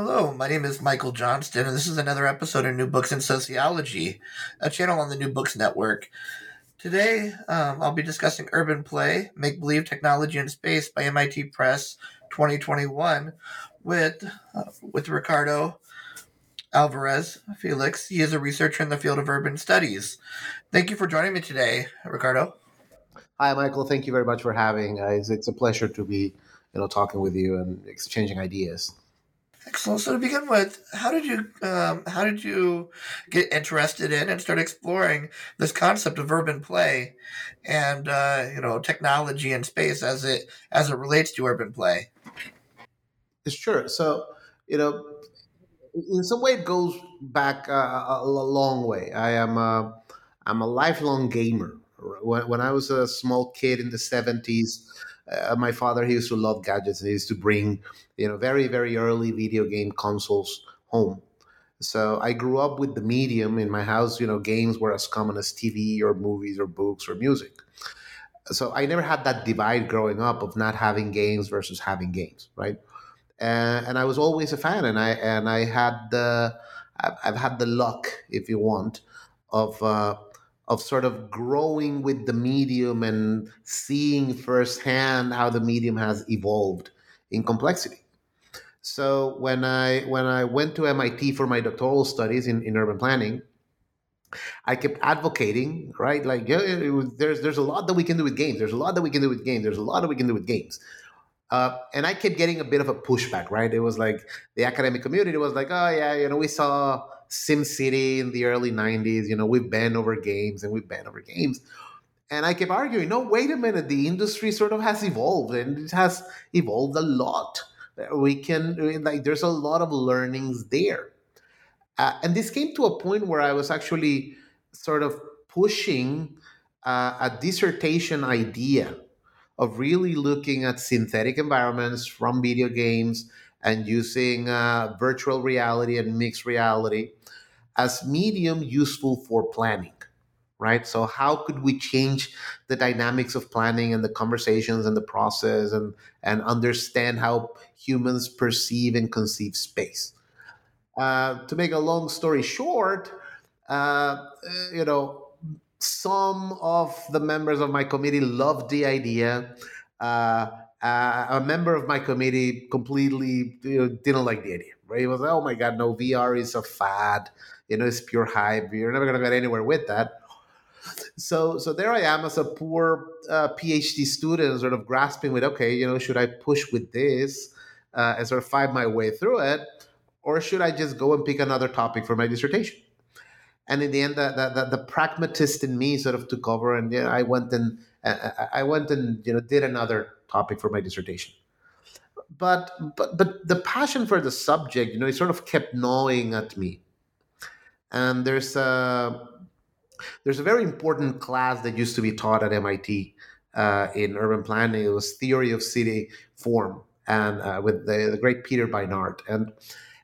Hello, my name is Michael Johnston, and this is another episode of New Books in Sociology, a channel on the New Books Network. Today, um, I'll be discussing Urban Play, Make Believe Technology and Space by MIT Press 2021 with, uh, with Ricardo Alvarez Felix. He is a researcher in the field of urban studies. Thank you for joining me today, Ricardo. Hi, Michael. Thank you very much for having. Uh, it's, it's a pleasure to be, you know, talking with you and exchanging ideas. Excellent. So to begin with, how did you um, how did you get interested in and start exploring this concept of urban play and uh, you know technology and space as it as it relates to urban play? Sure. So you know, in some way, it goes back uh, a long way. I am a, I'm a lifelong gamer. When, when I was a small kid in the seventies, uh, my father he used to love gadgets. And he used to bring you know very very early video game consoles home. So i grew up with the medium in my house. You know games were as common as tv or movies or books or music. So i never had that divide growing up of not having games versus having games right? And, and i was always a fan and i and i had the i've had the luck if you want of uh, of sort of growing with the medium and seeing firsthand how the medium has evolved in complexity. So when I when I went to MIT for my doctoral studies in, in urban planning, I kept advocating, right? Like, yeah, there's there's a lot that we can do with games. There's a lot that we can do with games. There's a lot that we can do with games. Uh, and I kept getting a bit of a pushback, right? It was like the academic community was like, oh yeah, you know, we saw SimCity in the early 90s. You know, we've banned over games and we've banned over games. And I kept arguing, no, wait a minute. The industry sort of has evolved and it has evolved a lot. We can, like, there's a lot of learnings there. Uh, and this came to a point where I was actually sort of pushing uh, a dissertation idea of really looking at synthetic environments from video games and using uh, virtual reality and mixed reality as medium useful for planning right? So how could we change the dynamics of planning and the conversations and the process and and understand how humans perceive and conceive space? Uh, to make a long story short uh, you know some of the members of my committee loved the idea uh, uh, a member of my committee completely you know, didn't like the idea. Right? He was like, "Oh my god, no! VR is a fad. You know, it's pure hype. You're never gonna get anywhere with that." So, so there I am as a poor uh, PhD student, sort of grasping with, okay, you know, should I push with this uh, and sort of find my way through it, or should I just go and pick another topic for my dissertation? And in the end, the, the, the, pragmatist in me sort of took over, and know, I went and I went and you know did another topic for my dissertation. But but but the passion for the subject, you know, it sort of kept gnawing at me. And there's a there's a very important class that used to be taught at MIT uh, in urban planning. It was theory of city form, and uh, with the, the great Peter Beinart, and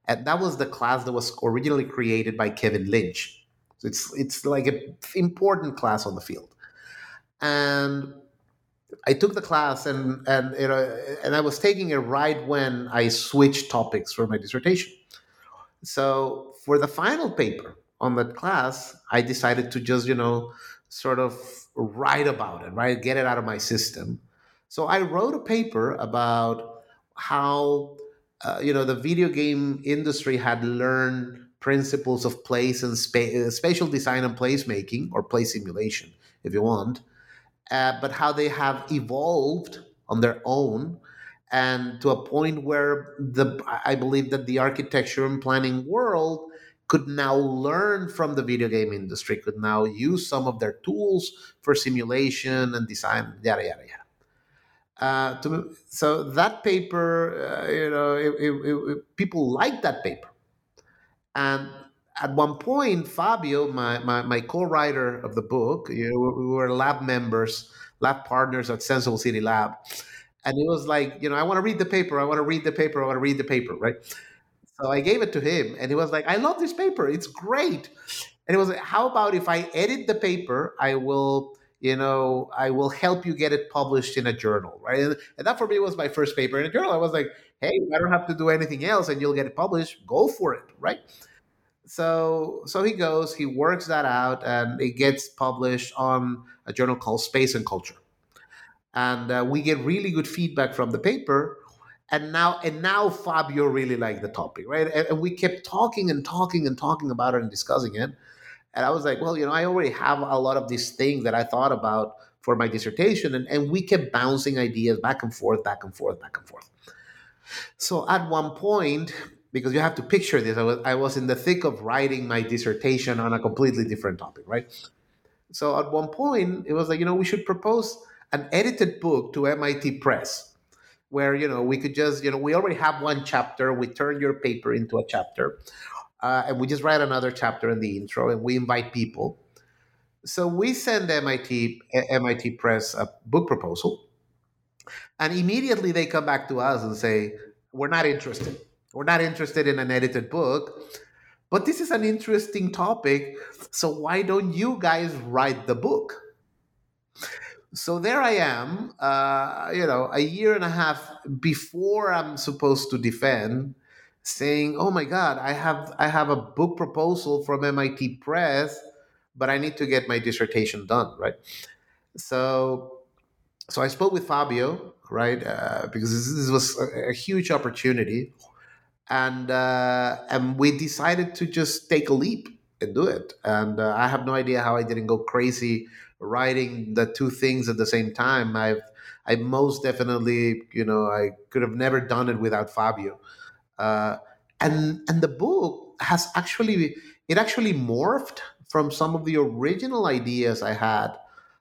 and that was the class that was originally created by Kevin Lynch. So it's it's like an important class on the field, and I took the class and and you know and I was taking it right when I switched topics for my dissertation. So for the final paper on that class, I decided to just you know sort of write about it, right, get it out of my system. So I wrote a paper about how uh, you know the video game industry had learned principles of place and spa- spatial design and placemaking or play simulation if you want uh, but how they have evolved on their own and to a point where the i believe that the architecture and planning world could now learn from the video game industry could now use some of their tools for simulation and design yada yada yada uh, to, so that paper, uh, you know, it, it, it, people liked that paper. And at one point, Fabio, my, my, my co-writer of the book, you know, we were lab members, lab partners at Senseable City Lab. And it was like, you know, I want to read the paper. I want to read the paper. I want to read the paper, right? So I gave it to him, and he was like, I love this paper. It's great. And he was like, how about if I edit the paper, I will you know, I will help you get it published in a journal, right? And, and that for me was my first paper in a journal. I was like, hey, I don't have to do anything else and you'll get it published. Go for it, right? So so he goes, he works that out, and it gets published on a journal called Space and Culture. And uh, we get really good feedback from the paper. And now and now Fabio really liked the topic, right? And, and we kept talking and talking and talking about it and discussing it. And I was like, well, you know, I already have a lot of these things that I thought about for my dissertation. And, and we kept bouncing ideas back and forth, back and forth, back and forth. So at one point, because you have to picture this, I was, I was in the thick of writing my dissertation on a completely different topic, right? So at one point, it was like, you know, we should propose an edited book to MIT Press where, you know, we could just, you know, we already have one chapter, we turn your paper into a chapter uh, and we just write another chapter in the intro and we invite people. So we send MIT MIT Press a book proposal, and immediately they come back to us and say, "We're not interested. We're not interested in an edited book." But this is an interesting topic, so why don't you guys write the book? So there I am, uh, you know, a year and a half before I'm supposed to defend, saying, "Oh my God, I have I have a book proposal from MIT Press, but I need to get my dissertation done." Right. So, so I spoke with Fabio, right, uh, because this, this was a, a, huge opportunity, and uh, and we decided to just take a leap and do it. And uh, I have no idea how I didn't go crazy writing the two things at the same time. I've I most definitely, you know, I could have never done it without Fabio. Uh, and and the book has actually it actually morphed from some of the original ideas I had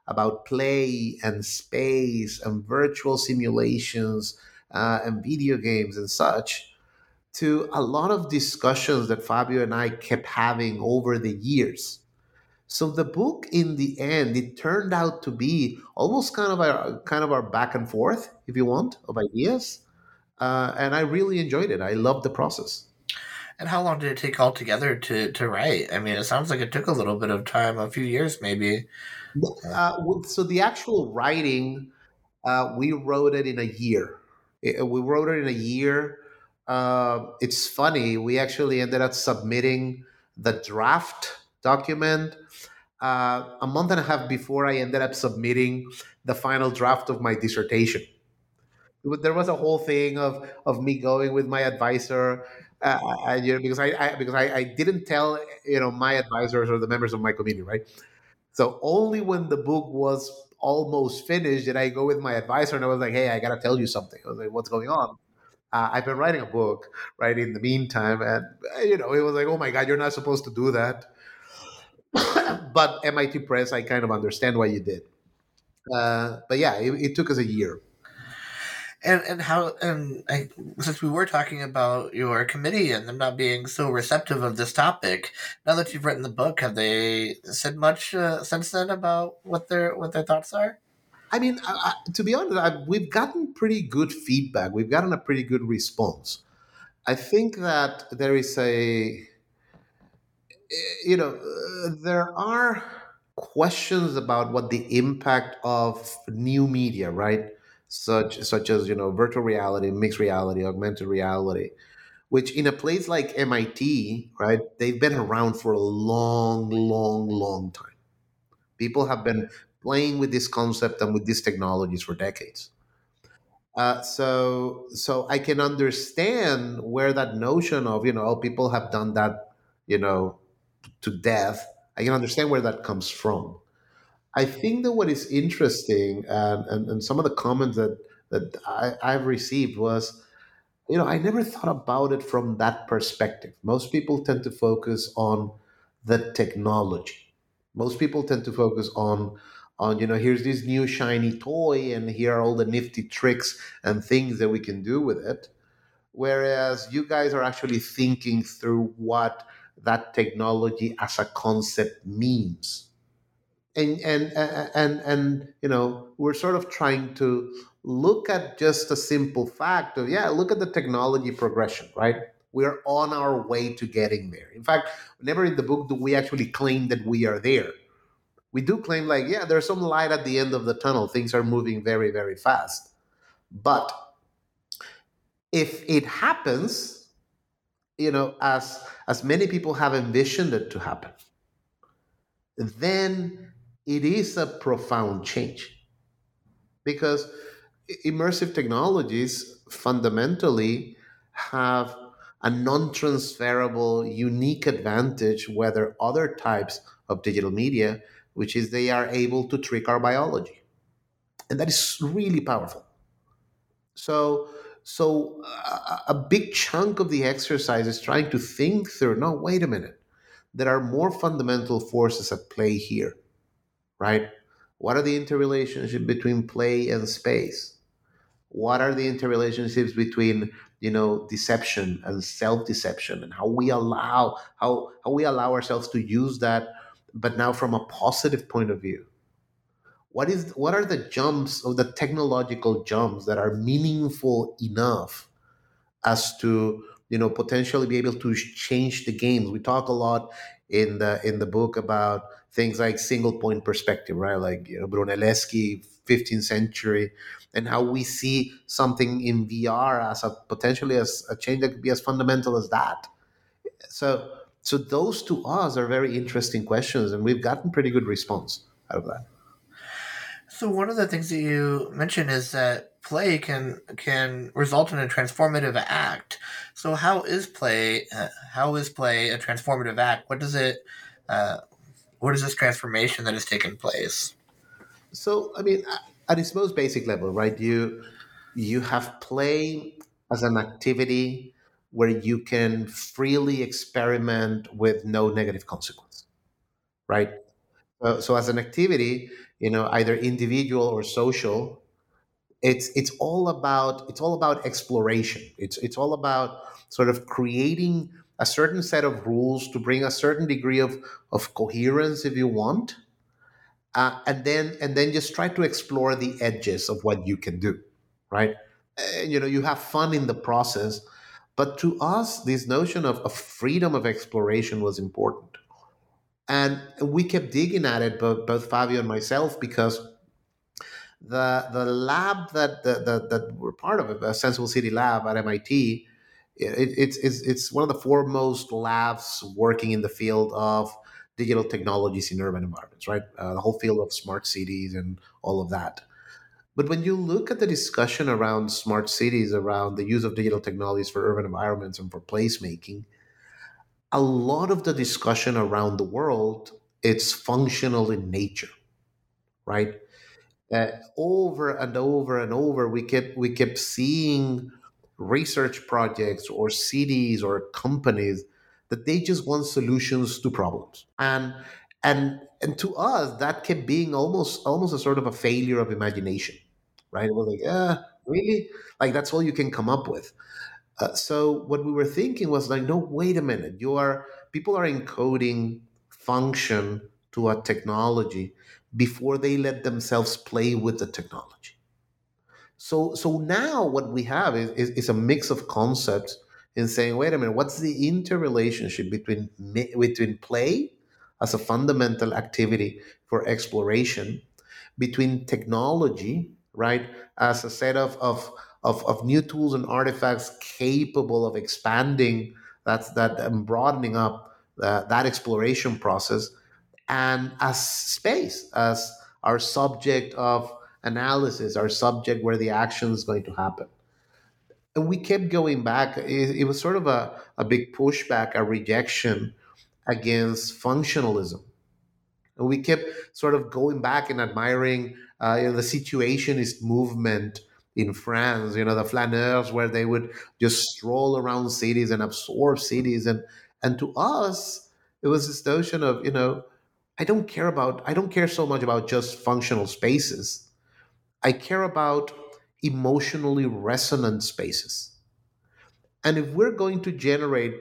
about play and space and virtual simulations uh, and video games and such to a lot of discussions that Fabio and I kept having over the years. So the book, in the end, it turned out to be almost kind of our kind of our back and forth, if you want, of ideas uh, and I really enjoyed it. I loved the process. And how long did it take altogether to to write? I mean, it sounds like it took a little bit of time, a few years maybe. Uh, so the actual writing, uh, we wrote it in a year. It, we wrote it in a year. Uh, it's funny. We actually ended up submitting the draft document uh, a month and a half before I ended up submitting the final draft of my dissertation there was a whole thing of of me going with my advisor uh, uh, because I, I because I, I, didn't tell you know my advisors or the members of my committee, right? So only when the book was almost finished did I go with my advisor and I was like, "Hey, I gotta tell you something." I was like, "What's going on?" Uh, I've been writing a book, right? In the meantime, and uh, you know, it was like, "Oh my God, you're not supposed to do that." but MIT Press, I kind of understand why you did. Uh, but yeah, it, it took us a year and and how and I, since we were talking about your committee and them not being so receptive of this topic, now that you've written the book, have they said much uh, since then about what their what their thoughts are? I mean, I, I, to be honest, I, we've gotten pretty good feedback. We've gotten a pretty good response. I think that there is a, you know, uh, there are questions about what the impact of new media, right? such such as you know virtual reality, mixed reality, augmented reality, which in a place like MIT, right, they've been around for a long, long, long time. People have been playing with this concept and with these technologies for decades. Uh, so so I can understand where that notion of you know oh, people have done that you know to death. I can understand where that comes from. I think that what is interesting and, and, and some of the comments that that I, I've received was, you know, I never thought about it from that perspective. Most people tend to focus on the technology. Most people tend to focus on on you know here's this new shiny toy and here are all the nifty tricks and things that we can do with it. Whereas you guys are actually thinking through what that technology as a concept means. And and and and you know we're sort of trying to look at just a simple fact of yeah look at the technology progression right? We're on our way to getting there. In fact never in the book do we actually claim that we are there we do claim like yeah there's some light at the end of the tunnel. Things are moving very very fast. But if it happens you know as as many people have envisioned it to happen then it is a profound change. Because immersive technologies fundamentally have a non-transferable unique advantage whether other types of digital media which is they are able to trick our biology. And that is really powerful. So, so a, a big chunk of the exercise is trying to think through no, wait a minute. There are more fundamental forces at play here, right? What are the interrelationships between play and space? What are the interrelationships between you know deception and self-deception and how we allow how how we allow ourselves to use that but now from a positive point of view what is what are the jumps or the technological jumps that are meaningful enough as to you know potentially be able to change the games? We talk a lot in the in the book about things like single point perspective right? Like you know brunelleschi 15th century and how we see something in vr as a potentially as a change that could be as fundamental as that. So so those to us are very interesting questions, and we've gotten pretty good response out of that. So one of the things that you mentioned is that play can can result in a transformative act. So how is play? Uh, how is play a transformative act? What does it? Uh, what is this transformation that has taken place? So I mean, at its most basic level, right? You you have play as an activity where you can freely experiment with no negative consequence, right? So, so as an activity, you know, either individual or social, it's it's all about it's all about exploration. It's it's all about sort of creating a certain set of rules to bring a certain degree of of coherence, if you want, uh, and then and then just try to explore the edges of what you can do, right? And, you know, you have fun in the process but to us, this notion of, of freedom of exploration was important. And we kept digging at it, both, both Fabio and myself, because the the lab that that, that, that we're part of, a Senseable City Lab at MIT, it, it's, it's it's one of the foremost labs working in the field of digital technologies in urban environments, right? Uh, the whole field of smart cities and all of that. But when you look at the discussion around smart cities, around the use of digital technologies for urban environments and for placemaking, a lot of the discussion around the world it's functional in nature, right? Uh, over and over and over, we kept we kept seeing research projects or cities or companies that they just want solutions to problems, and and and to us that kept being almost almost a sort of a failure of imagination right? It was like uh really? Like that's all you can come up with. Uh, so what we were thinking was like no wait a minute. You are people are encoding function to a technology before they let themselves play with the technology. So so now what we have is, is, is a mix of concepts in saying wait a minute. What's the interrelationship between between play as a fundamental activity for exploration between technology, right, as a set of, of, of, of new tools and artifacts capable of expanding that's that and broadening up uh, that exploration process, and as space, as our subject of analysis, our subject, where the action is going to happen. And we kept going back. It, it was sort of a, a big pushback, a rejection against functionalism. And we kept sort of going back and admiring uh, you know, the situationist movement in France, you know, the flaneurs, where they would just stroll around cities and absorb cities. And, and to us, it was this notion of, you know, I don't care about, I don't care so much about just functional spaces. I care about emotionally resonant spaces. And if we're going to generate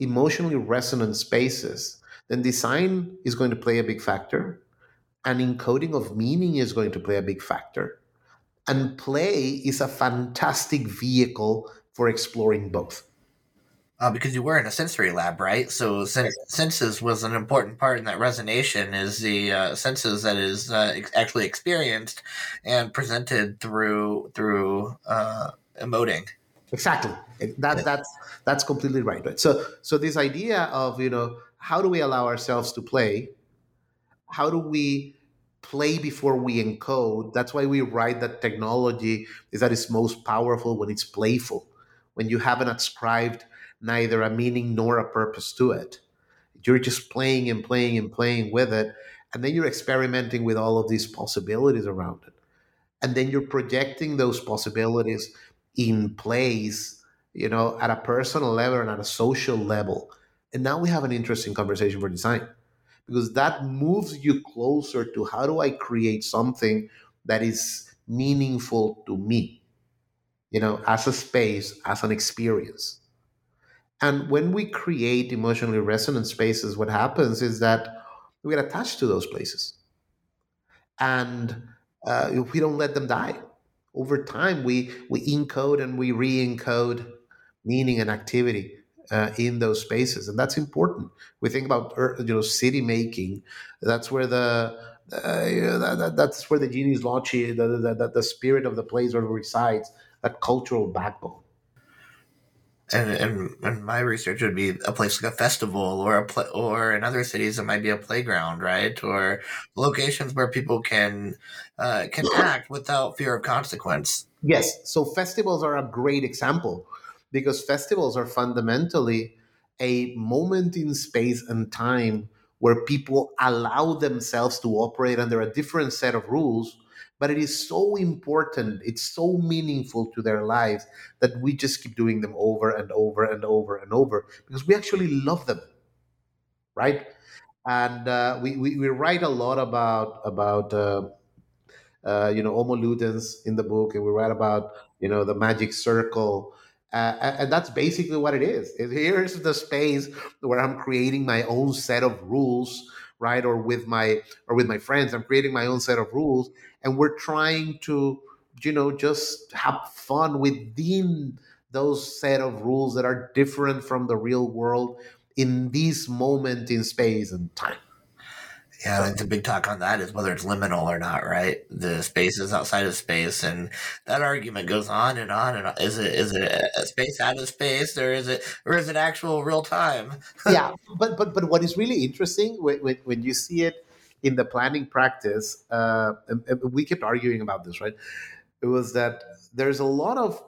emotionally resonant spaces, then design is going to play a big factor, and encoding of meaning is going to play a big factor. And play is a fantastic vehicle for exploring both. Uh, because you were in a sensory lab, right? So sen- senses was an important part in that resonation. Is the uh, senses that is uh, ex- actually experienced and presented through through uh, emoting. Exactly. That that's that's completely right. Right. So so this idea of you know how do we allow ourselves to play? How do we play before we encode? That's why we write that technology is that it's most powerful when it's playful, when you haven't ascribed neither a meaning nor a purpose to it. You're just playing and playing and playing with it, and then you're experimenting with all of these possibilities around it. And then you're projecting those possibilities in place, you know, at a personal level and at a social level. And now we have an interesting conversation for design because that moves you closer to how do I create something that is meaningful to me, you know, as a space, as an experience. And when we create emotionally resonant spaces, what happens is that we get attached to those places. And uh, we don't let them die, over time we, we encode and we re encode meaning and activity uh, in those spaces. And that's important. We think about you know city making. That's where the uh, you know, that, that, that's where the genius loci, the, the, the, the spirit of the place where resides, that cultural backbone and, and, and my research would be a place like a festival or a pl- or in other cities it might be a playground right or locations where people can uh, can act without fear of consequence yes so festivals are a great example because festivals are fundamentally a moment in space and time where people allow themselves to operate under a different set of rules but it is so important it's so meaningful to their lives that we just keep doing them over and over and over and over because we actually love them right? And uh, we, we, we write a lot about about uh, uh, you know homo ludens in the book and we write about you know the magic circle uh, and that's basically what it is. Here's the space where I'm creating my own set of rules right or with my or with my friends i'm creating my own set of rules and we're trying to you know just have fun within those set of rules that are different from the real world in this moment in space and time yeah, like the big talk on that is whether it's liminal or not, right? The space is outside of space, and that argument goes on and on and on. Is it is it a space out of space, or is it or is it actual real time? yeah, but but but what is really interesting when when, when you see it in the planning practice, uh, we kept arguing about this, right? It was that there's a lot of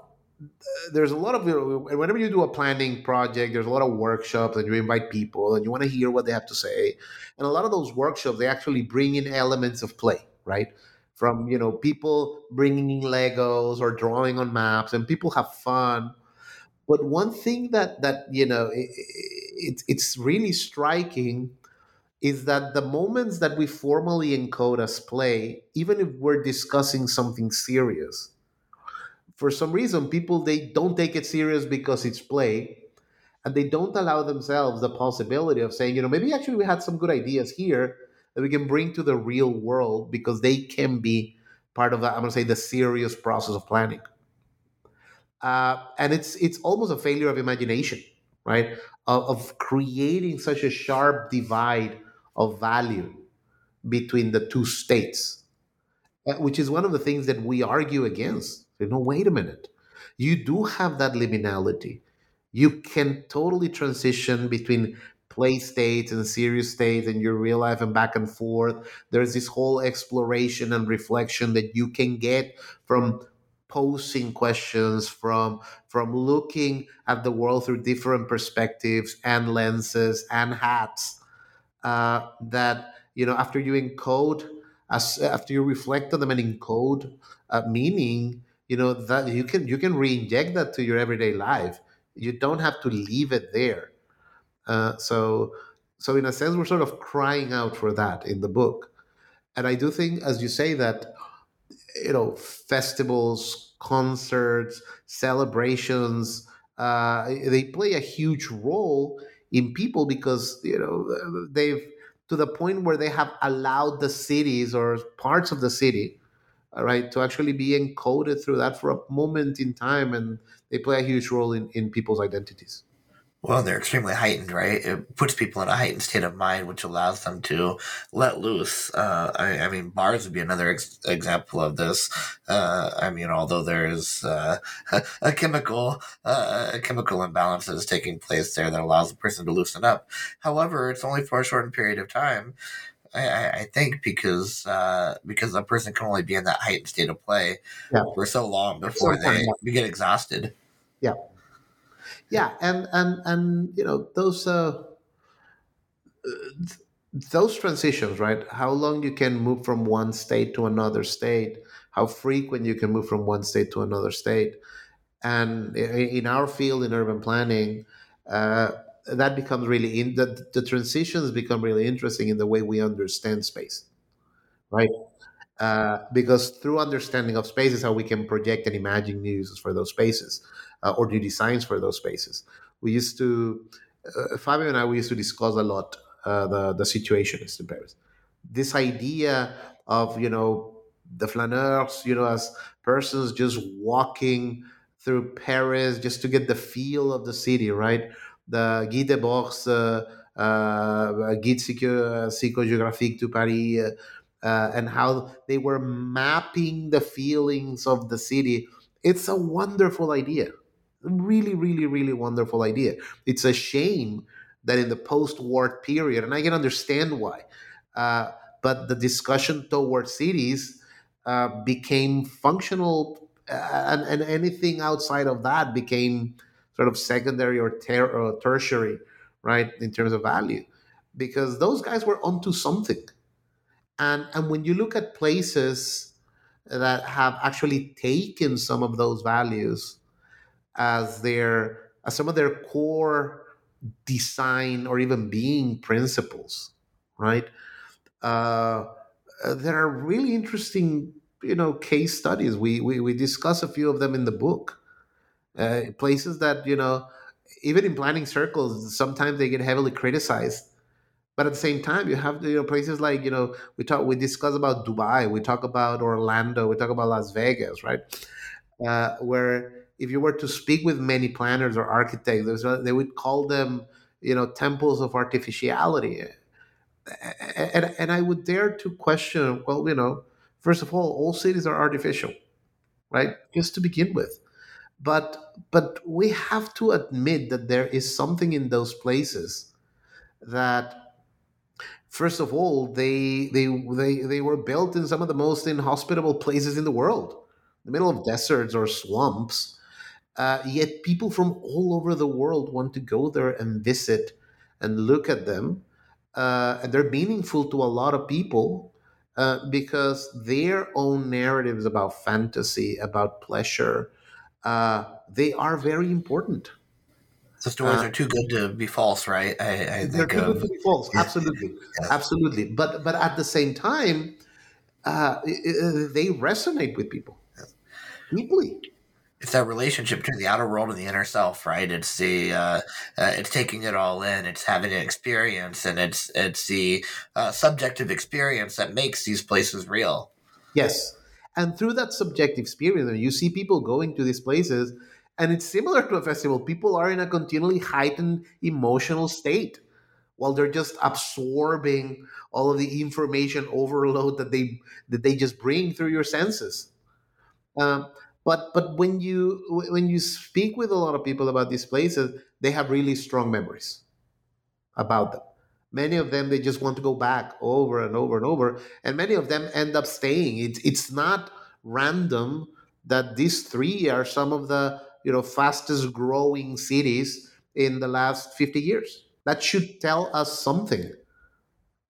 there's a lot of whenever you do a planning project there's a lot of workshops and you invite people and you want to hear what they have to say. And a lot of those workshops they actually bring in elements of play right? From you know people bringing in legos or drawing on maps and people have fun. But one thing that that you know it, it, it's really striking is that the moments that we formally encode as play even if we're discussing something serious for some reason people they don't take it serious because it's play and they don't allow themselves the possibility of saying you know maybe actually we had some good ideas here that we can bring to the real world because they can be part of that i'm going to say the serious process of planning. Uh, and it's it's almost a failure of imagination right? Of, of creating such a sharp divide of value between the two states uh, which is one of the things that we argue against say, no, wait a minute. You do have that liminality. You can totally transition between play states and serious states and your real life and back and forth. There's this whole exploration and reflection that you can get from posing questions from from looking at the world through different perspectives and lenses and hats uh, that you know after you encode as after you reflect on them and encode uh, meaning you know that you can you can re-inject that to your everyday life. You don't have to leave it there. Uh, so so in a sense we're sort of crying out for that in the book. And i do think as you say that you know festivals concerts celebrations uh, they play a huge role in people because you know they've to the point where they have allowed the cities or parts of the city right to actually be encoded through that for a moment in time and they play a huge role in, in people's identities well, they're extremely heightened, right? It puts people in a heightened state of mind, which allows them to let loose. Uh, I, I, mean, bars would be another ex- example of this. Uh, I mean, although there is uh, a chemical uh, a chemical imbalance that is taking place there that allows the person to loosen up. However, it's only for a short period of time. I, I think because uh, because a person can only be in that heightened state of play yeah. for so long before they, they get exhausted. Yeah yeah and and and you know those uh those transitions right how long you can move from one state to another state how frequent you can move from one state to another state and in our field in urban planning uh, that becomes really in the, the transitions become really interesting in the way we understand space right uh, because through understanding of space is how we can project and imagine new uses for those spaces uh, or new designs for those spaces. We used to, uh, Fabio and I, we used to discuss a lot uh, the the situationist in Paris. This idea of you know the flaneurs, you know, as persons just walking through Paris just to get the feel of the city, right? The Guy Debord's uh, uh, Guide Psychogéographique to Paris, uh, and how they were mapping the feelings of the city. It's a wonderful idea. Really, really, really wonderful idea. It's a shame that in the post war period, and I can understand why, uh, but the discussion towards cities uh, became functional, uh, and, and, anything outside of that became sort of secondary or, ter- or tertiary, right, in terms of value, because those guys were onto something. And and when you look at places that have actually taken some of those values as their as some of their core design or even being principles right uh, there are really interesting you know case studies. We we, we discuss a few of them in the book uh, places that you know even in planning circles sometimes they get heavily criticized but at the same time, you have you know places like you know we talk we discuss about Dubai, we talk about Orlando, we talk about Las Vegas, right? Uh, where if you were to speak with many planners or architects, they would call them you know temples of artificiality, and and I would dare to question. Well, you know, first of all, all cities are artificial, right? Just to begin with, but but we have to admit that there is something in those places that first of all, they they they they were built in some of the most inhospitable places in the world, the middle of deserts or swamps. Uh, yet people from all over the world want to go there and visit and look at them, uh, and they're meaningful to a lot of people uh, because their own narratives about fantasy, about pleasure, uh, they are very important. The stories uh, are too good to be false, right? I, I they're too good to be false. Absolutely, yeah. absolutely. But but at the same time, uh, they resonate with people deeply. It's that relationship between the outer world and the inner self, right? It's the uh, uh, it's taking it all in. It's having an experience, and it's it's the uh, subjective experience that makes these places real. Yes, and through that subjective experience, you see people going to these places and it's similar to a festival. People are in a continually heightened emotional state while they're just absorbing all of the information overload that they that they just bring through your senses. Um, but but when you when you speak with a lot of people about these places, they have really strong memories about them. Many of them they just want to go back over and over and over, and many of them end up staying. It's it's not random that these three are some of the you know fastest growing cities in the last 50 years. That should tell us something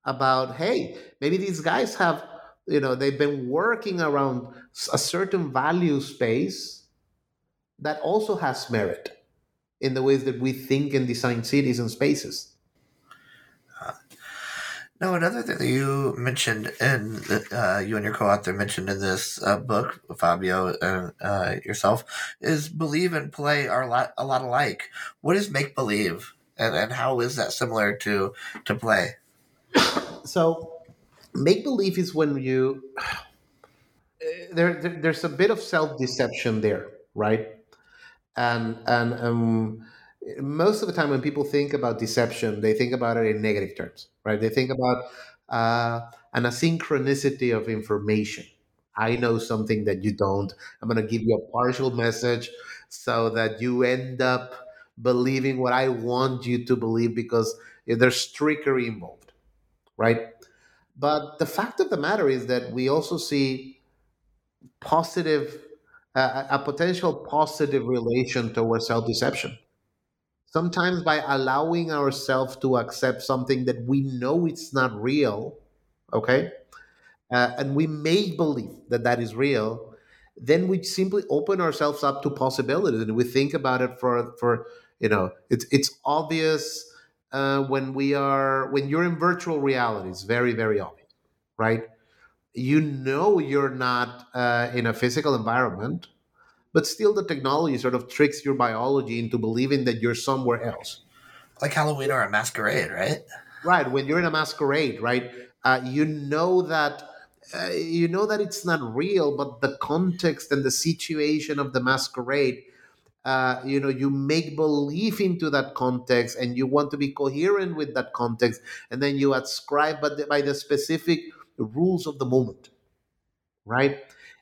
about hey, maybe these guys have you know they've been working around a certain value space that also has merit in the ways that we think and design cities and spaces. Now, another thing that you mentioned, and uh, you and your co-author mentioned in this uh, book, Fabio and uh, yourself, is believe and play are a lot, a lot alike. What is make believe, and, and how is that similar to to play? So, make believe is when you there, there there's a bit of self deception there, right? And and um, most of the time when people think about deception, they think about it in negative terms, right? They think about uh, an asynchronicity of information. I know something that you don't. I'm going to give you a partial message so that you end up believing what I want you to believe because there's trickery involved, right? But the fact of the matter is that we also see positive, uh, a potential positive relation towards self deception sometimes by allowing ourselves to accept something that we know it's not real okay? Uh, and we may believe that that is real then we simply open ourselves up to possibilities. And we think about it for for you know it's it's obvious uh, when we are when you're in virtual reality it's very very obvious right? You know you're not uh, in a physical environment but still the technology sort of tricks your biology into believing that you're somewhere else. Like halloween or a masquerade right? Right when you're in a masquerade right? Uh, you know that uh, you know that it's not real but the context and the situation of the masquerade uh, you know you make believe into that context and you want to be coherent with that context and then you ascribe by the, by the specific rules of the moment right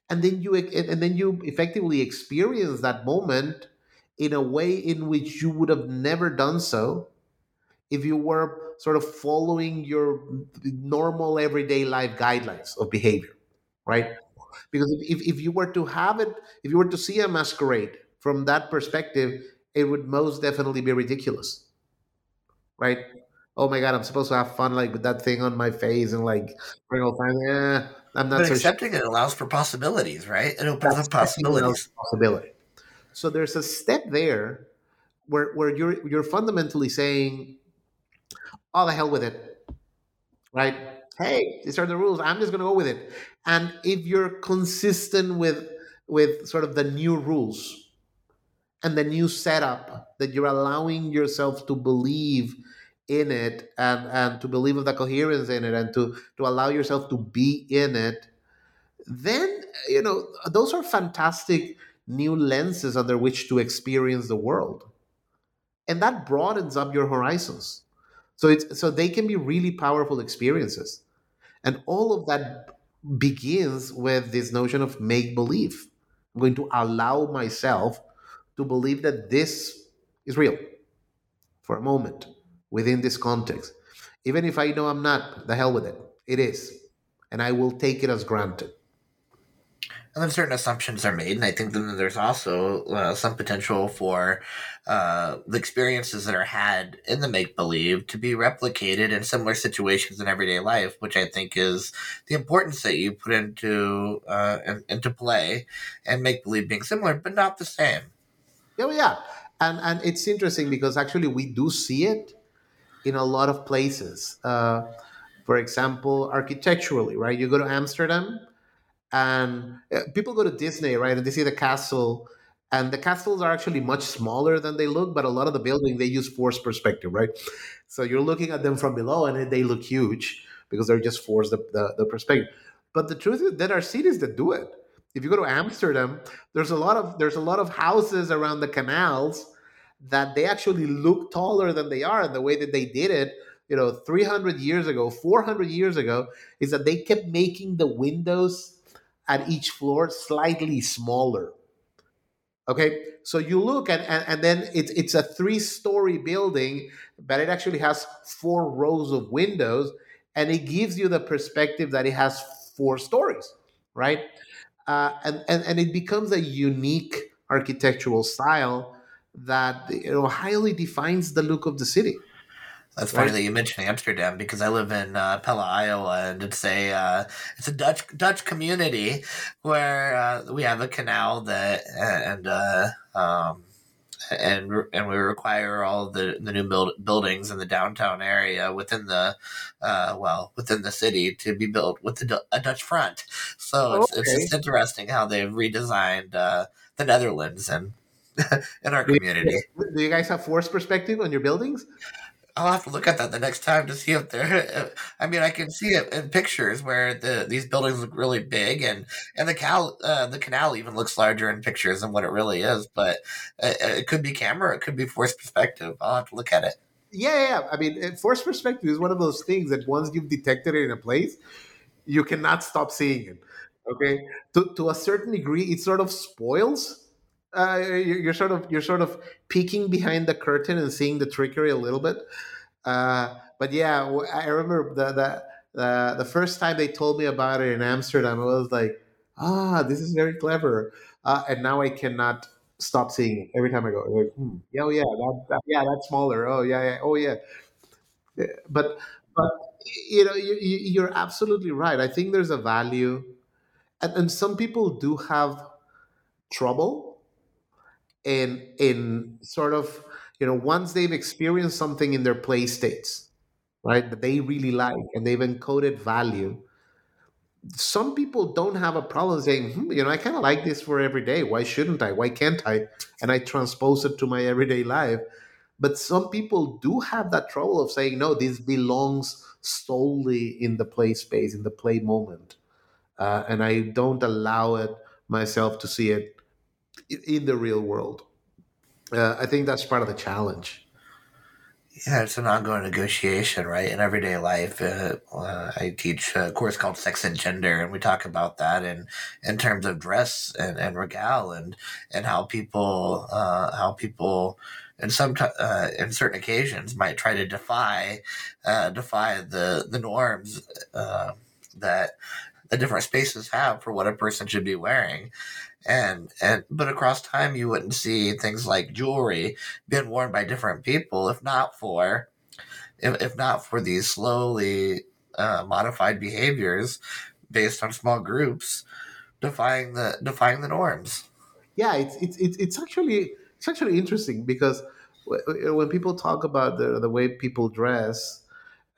and then you and then you effectively experience that moment in a way in which you would have never done so if you were sort of following your normal everyday life guidelines of behavior right? Because if, if you were to have it if you were to see a masquerade from that perspective it would most definitely be ridiculous right oh my god i'm supposed to have fun like with that thing on my face and like bring all time yeah I'm not but so accepting sure. it allows for possibilities, right? It opens up possibilities. Possibility. So there's a step there where where you're you're fundamentally saying, "Oh, the hell with it," right? Hey, these are the rules. I'm just going to go with it. And if you're consistent with with sort of the new rules and the new setup that you're allowing yourself to believe in it and and to believe of the coherence in it and to to allow yourself to be in it then you know those are fantastic new lenses under which to experience the world. And that broadens up your horizons. So it's so they can be really powerful experiences. And all of that begins with this notion of make believe i'm going to allow myself to believe that this is real for a moment within this context. Even if I know I'm not, the hell with it. It is. And I will take it as granted. And then certain assumptions are made, and I think then there's also uh, some potential for uh, the experiences that are had in the make believe to be replicated in similar situations in everyday life, which I think is the importance that you put into uh, in, into play, and make believe being similar but not the same. Yeah, well, yeah, and and it's interesting because actually we do see it in a lot of places. Uh, for example, architecturally, right? You go to Amsterdam, and uh, people go to Disney, right? And they see the castle, and the castles are actually much smaller than they look. But a lot of the building they use forced perspective, right? So you're looking at them from below, and they look huge because they're just forced the, the, the perspective. But the truth is, there are cities that do it. If you go to Amsterdam, there's a lot of there's a lot of houses around the canals that they actually look taller than they are. And the way that they did it, you know, 300 years ago, 400 years ago, is that they kept making the windows at each floor slightly smaller. Okay, so you look and, and, and then it's it's a three story building, but it actually has four rows of windows, and it gives you the perspective that it has four stories, right? Uh, and, and and it becomes a unique architectural style that you know highly defines the look of the city. That's funny right. that you mentioned Amsterdam because I live in uh, Pella, Iowa, and it's a uh, it's a Dutch Dutch community where uh, we have a canal that and uh, um, and and we require all the the new build, buildings in the downtown area within the uh, well within the city to be built with a Dutch front. So it's, okay. it's just interesting how they've redesigned uh, the Netherlands and in our community. Do you guys have forced perspective on your buildings? I'll have to look at that the next time to see if they're. I mean, I can see it in pictures where the these buildings look really big, and and the cal uh, the canal even looks larger in pictures than what it really is. But it, it could be camera, it could be forced perspective. I'll have to look at it. Yeah, yeah. I mean, forced perspective is one of those things that once you've detected it in a place, you cannot stop seeing it. Okay, to to a certain degree, it sort of spoils uh, you're, sort of you're sort of peeking behind the curtain and seeing the trickery a little bit. Uh, but yeah, I remember the, the the the first time they told me about it in Amsterdam, I was like, ah, this is very clever. Uh, and now I cannot stop seeing it every time I go. Like, hmm, yeah, oh yeah, that, that, yeah, that's smaller. Oh yeah, yeah, oh yeah. But but you know, you, you're absolutely right. I think there's a value, and, and some people do have trouble in in sort of you know once they've experienced something in their play states right that they really like and they've encoded value some people don't have a problem saying hmm, you know i kind of like this for every day. Why shouldn't i? Why can't i? And i transpose it to my everyday life. But some people do have that trouble of saying no this belongs solely in the play space in the play moment. Uh, and i don't allow it myself to see it in the real world. Uh, I think that's part of the challenge. Yeah, it's an ongoing negotiation, right? In everyday life, uh, uh, I teach a course called Sex and Gender, and we talk about that in in terms of dress and, and regale, and and how people uh, how people in some uh, in certain occasions might try to defy uh, defy the the norms uh, that the different spaces have for what a person should be wearing and and but across time you wouldn't see things like jewelry being worn by different people if not for if, if not for these slowly uh, modified behaviors based on small groups defying the defying the norms. Yeah it's it's it's, it's actually it's actually interesting because when people talk about the, the way people dress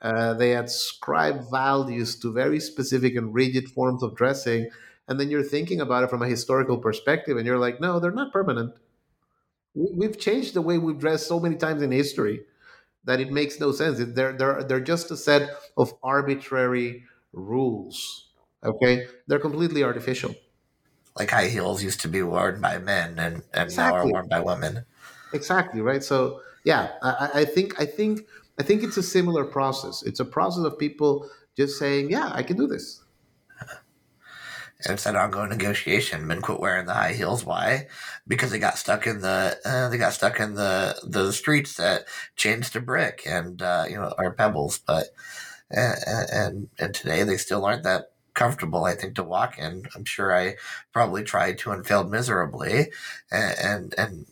uh, they ascribe values to very specific and rigid forms of dressing and then you're thinking about it from a historical perspective and you're like no they're not permanent. We've changed the way we've dressed so many times in history that it makes no sense. They're, they're, they're just a set of arbitrary rules okay? They're completely artificial. Like high heels used to be worn by men and, and exactly. now are worn by women. Exactly right? So yeah I, I think i think i think it's a similar process. It's a process of people just saying yeah i can do this and an ongoing negotiation. Men quit wearing the high heels. Why? Because they got stuck in the uh, they got stuck in the the streets that changed to brick and uh, you know or pebbles. But and, and and today they still aren't that comfortable. I think to walk in. I'm sure I probably tried to and failed miserably. And and and,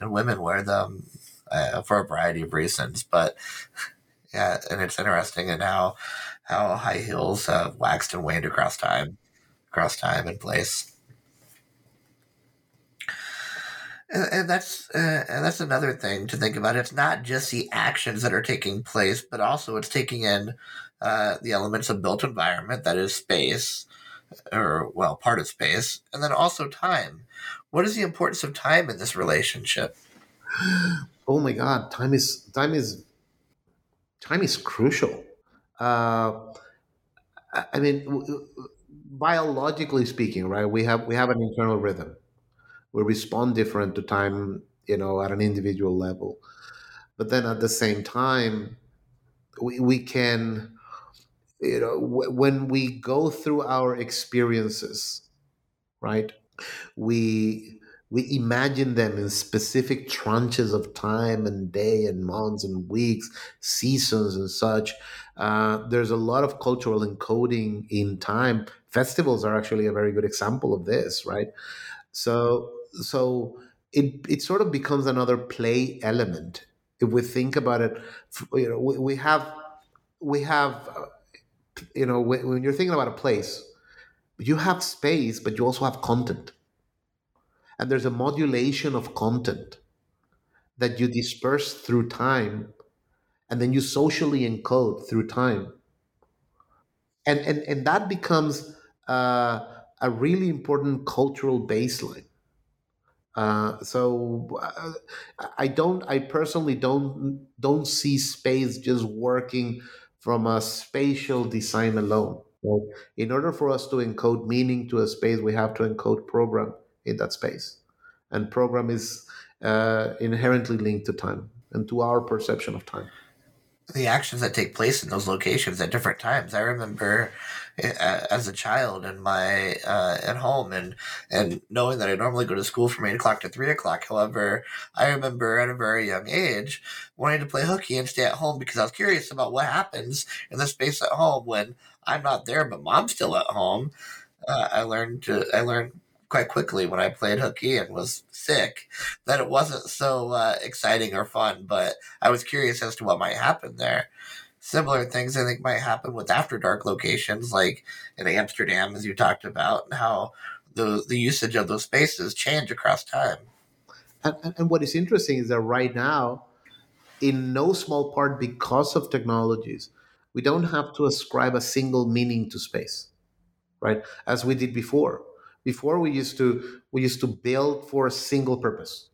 and women wear them uh, for a variety of reasons. But yeah, and it's interesting and how how high heels have waxed and waned across time, across time and place. And, and that's uh, and that's another thing to think about. It's not just the actions that are taking place, but also it's taking in uh, the elements of built environment that is space, or well, part of space, and then also time. What is the importance of time in this relationship? Oh my God, time is time is time is crucial uh, I mean, biologically speaking, right? We have we have an internal rhythm. We respond different to time, you know, at an individual level. But then at the same time, we, we can, you know, w- when we go through our experiences, right? We we imagine them in specific tranches of time and day and months and weeks, seasons and such. Uh, there's a lot of cultural encoding in time. Festivals are actually a very good example of this, right? So, so it it sort of becomes another play element if we think about it. You know, we, we have we have uh, you know when, when you're thinking about a place, you have space, but you also have content and there's a modulation of content that you disperse through time and then you socially encode through time and and, and that becomes uh, a really important cultural baseline uh, so uh, I don't. I personally don't don't see space just working from a spatial design alone. Right? In order for us to encode meaning to a space, we have to encode program in that space. And program is uh, inherently linked to time and to our perception of time. The actions that take place in those locations at different times. I remember uh, as a child in my uh, at home and and knowing that I normally go to school from eight o'clock to three o'clock. However, I remember at a very young age wanting to play hooky and stay at home because I was curious about what happens in the space at home when I'm not there, but mom's still at home. Uh, I learned to I learned quite quickly when I played hooky and was sick that it wasn't so uh, exciting or fun, but I was curious as to what might happen there. Similar things I think might happen with after dark locations like in Amsterdam, as you talked about, and how the, the usage of those spaces change across time. And, and what is interesting is that right now, in no small part because of technologies, we don't have to ascribe a single meaning to space, right? As we did before before we used to we used to build for a single purpose.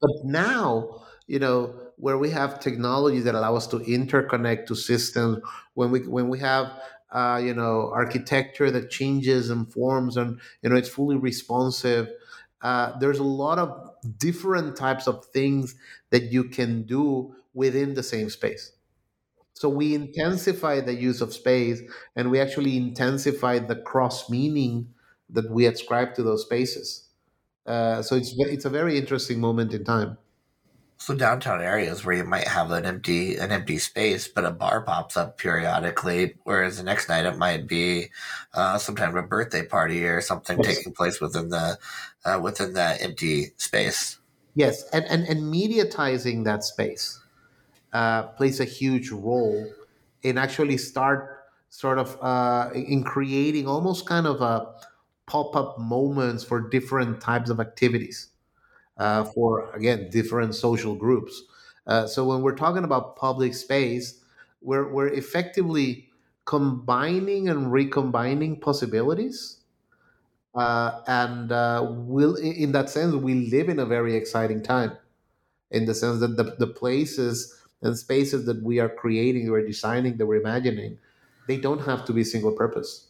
But now, you know, where we have technologies that allow us to interconnect to systems, when we when we have uh, you know architecture that changes and forms and you know it's fully responsive. Uh, there's a lot of different types of things that you can do within the same space. So we intensify the use of space and we actually intensify the cross meaning that we ascribe to those spaces. Uh, so it's it's a very interesting moment in time. So downtown areas where you might have an empty an empty space, but a bar pops up periodically, whereas the next night it might be uh, some kind of a birthday party or something yes. taking place within the uh, within that empty space. Yes, and and, and mediatizing that space uh, plays a huge role in actually start sort of uh, in creating almost kind of a pop up moments for different types of activities, uh, for again, different social groups. Uh, so when we're talking about public space, we're, we're effectively combining and recombining possibilities. Uh, and uh, will in that sense, we live in a very exciting time in the sense that the, the places and spaces that we are creating, we're designing, that we're imagining, they don't have to be single purpose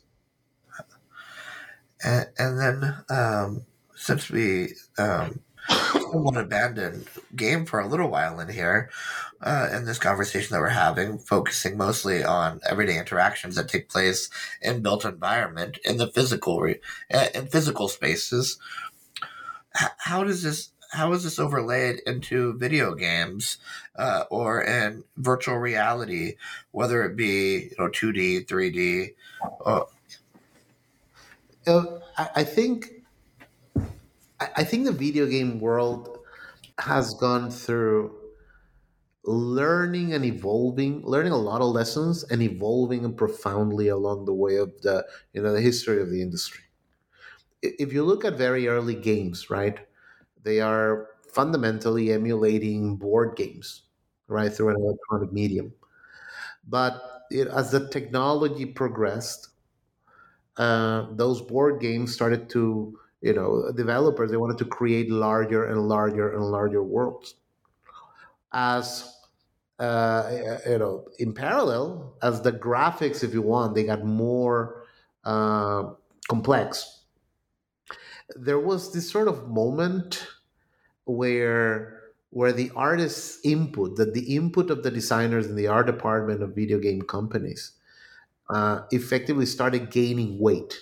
and, and then um, since we um, somewhat abandoned game for a little while in here, uh, in this conversation that we're having, focusing mostly on everyday interactions that take place in built environment in the physical re- uh, in physical spaces. How does this how is this overlaid into video games uh, or in virtual reality, whether it be you know two D, three D, I, think I think the video game world has gone through learning and evolving, learning a lot of lessons and evolving profoundly along the way of the you know the history of the industry. If you look at very early games, right, they are fundamentally emulating board games, right, through an electronic medium. But it, as the technology progressed, uh, those board games started to, you know, developers, they wanted to create larger and larger and larger worlds. As, uh, you know, in parallel, as the graphics, if you want, they got more uh, complex. There was this sort of moment where where the artist's input, that the input of the designers in the art department of video game companies uh, effectively started gaining weight.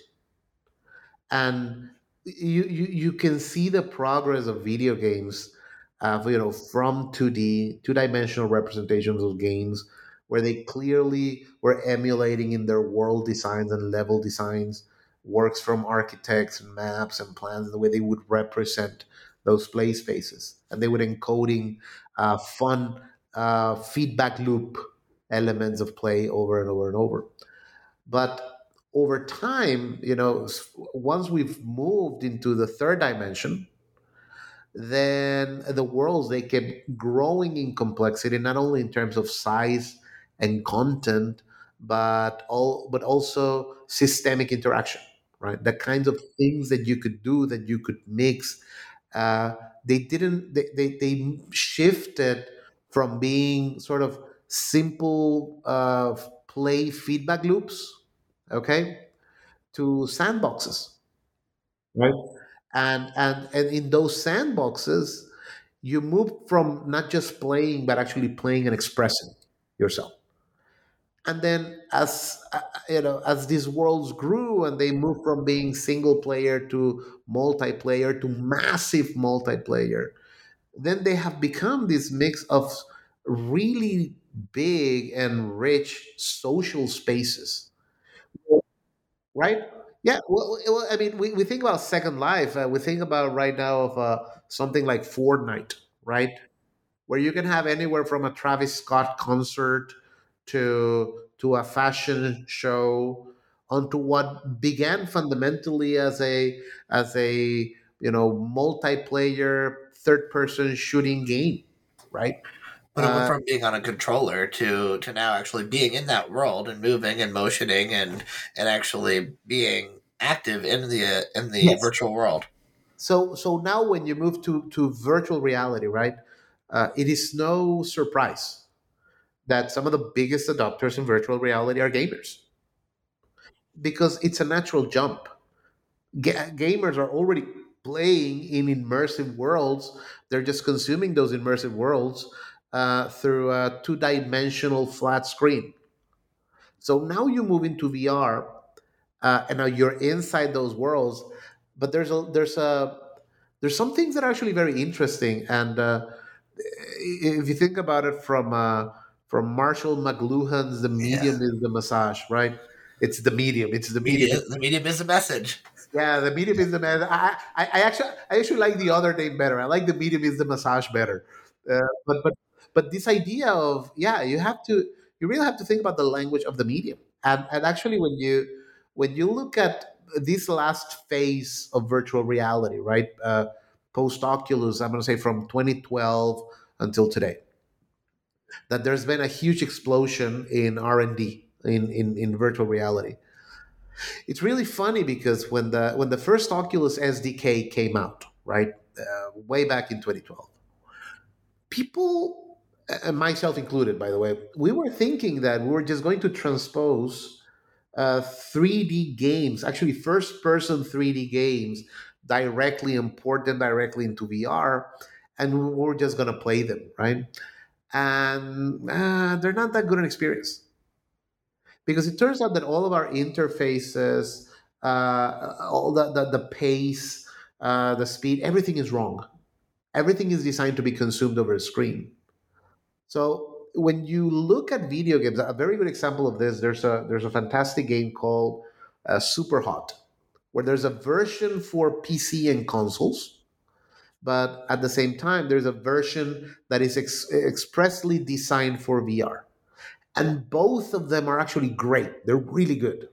And you, you you can see the progress of video games uh, you know from 2d two-dimensional representations of games where they clearly were emulating in their world designs and level designs works from architects and maps and plans the way they would represent those play spaces and they would encoding uh, fun uh, feedback loop elements of play over and over and over but over time, you know, once we've moved into the third dimension, then the worlds they kept growing in complexity, not only in terms of size and content, but all but also systemic interaction, right? The kinds of things that you could do, that you could mix. Uh, they didn't. They, they they shifted from being sort of simple uh, play feedback loops, okay, to sandboxes, right? And and and in those sandboxes, you move from not just playing, but actually playing and expressing yourself. And then as uh, you know, as these worlds grew and they moved from being single player to multiplayer to massive multiplayer, then they have become this mix of really big and rich social spaces right? Yeah, well, well I mean, we, we think about Second Life. Uh, we think about right now of uh, something like Fortnite, right? Where you can have anywhere from a Travis Scott concert to to a fashion show onto what began fundamentally as a as a you know multiplayer third person shooting game, right? But it went Uh, from being on a controller to to now actually being in that world and moving and motioning and and actually being active in the uh, in the yes. virtual world. So so now when you move to to virtual reality, right? Uh, it is no surprise that some of the biggest adopters in virtual reality are gamers because it's a natural jump. Ga- gamers are already playing in immersive worlds. They're just consuming those immersive worlds uh, through a two-dimensional flat screen. So now you move into VR, uh, and now you're inside those worlds. But there's a there's a there's some things that are actually very interesting, and uh, if you think about it from uh, from Marshall McLuhan's "The Yeah, Medium is the Massage," right? It's the medium. It's the medium. media the medium is the message. Yeah, the medium is the message. I, I, I actually I actually like the other name better. I like the medium is the massage better. Uh, but but but this idea of yeah, you have to you really have to think about the language of the medium. And and actually when you when you look at this last phase of virtual reality, right? Uh, Post Oculus, I'm going to say from 2012 until today, that there's been a huge explosion in R and D in, in in virtual reality it's really funny because when the when the first Oculus SDK came out, right, uh, way back in 2012, people, and myself included, by the way, we were thinking that we were just going to transpose uh, 3D games, actually first-person 3D games, directly import them directly into VR, and we were just going to play them, right? And uh, they're not that good an experience because it turns out that all of our interfaces, uh, all the, the, the pace, uh, the speed, everything is wrong. Everything is designed to be consumed over a screen. So when you look at video games, a very good example of this, there's a there's a fantastic game called uh, Superhot, where there's a version for PC and consoles, but at the same time, there's a version that is ex- expressly designed for VR and both of them are actually great. They're really good.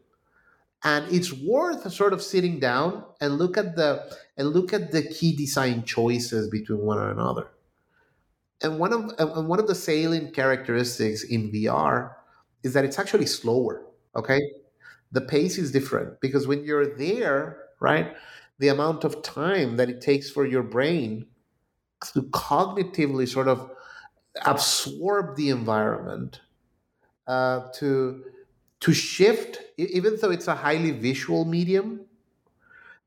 And it's worth sort of sitting down and look at the and look at the key design choices between one and another and one of and one of the salient characteristics in vr is that it's actually slower okay the pace is different because when you're there right the amount of time that it takes for your brain to cognitively sort of absorb the environment uh, to to shift, even though it's a highly visual medium.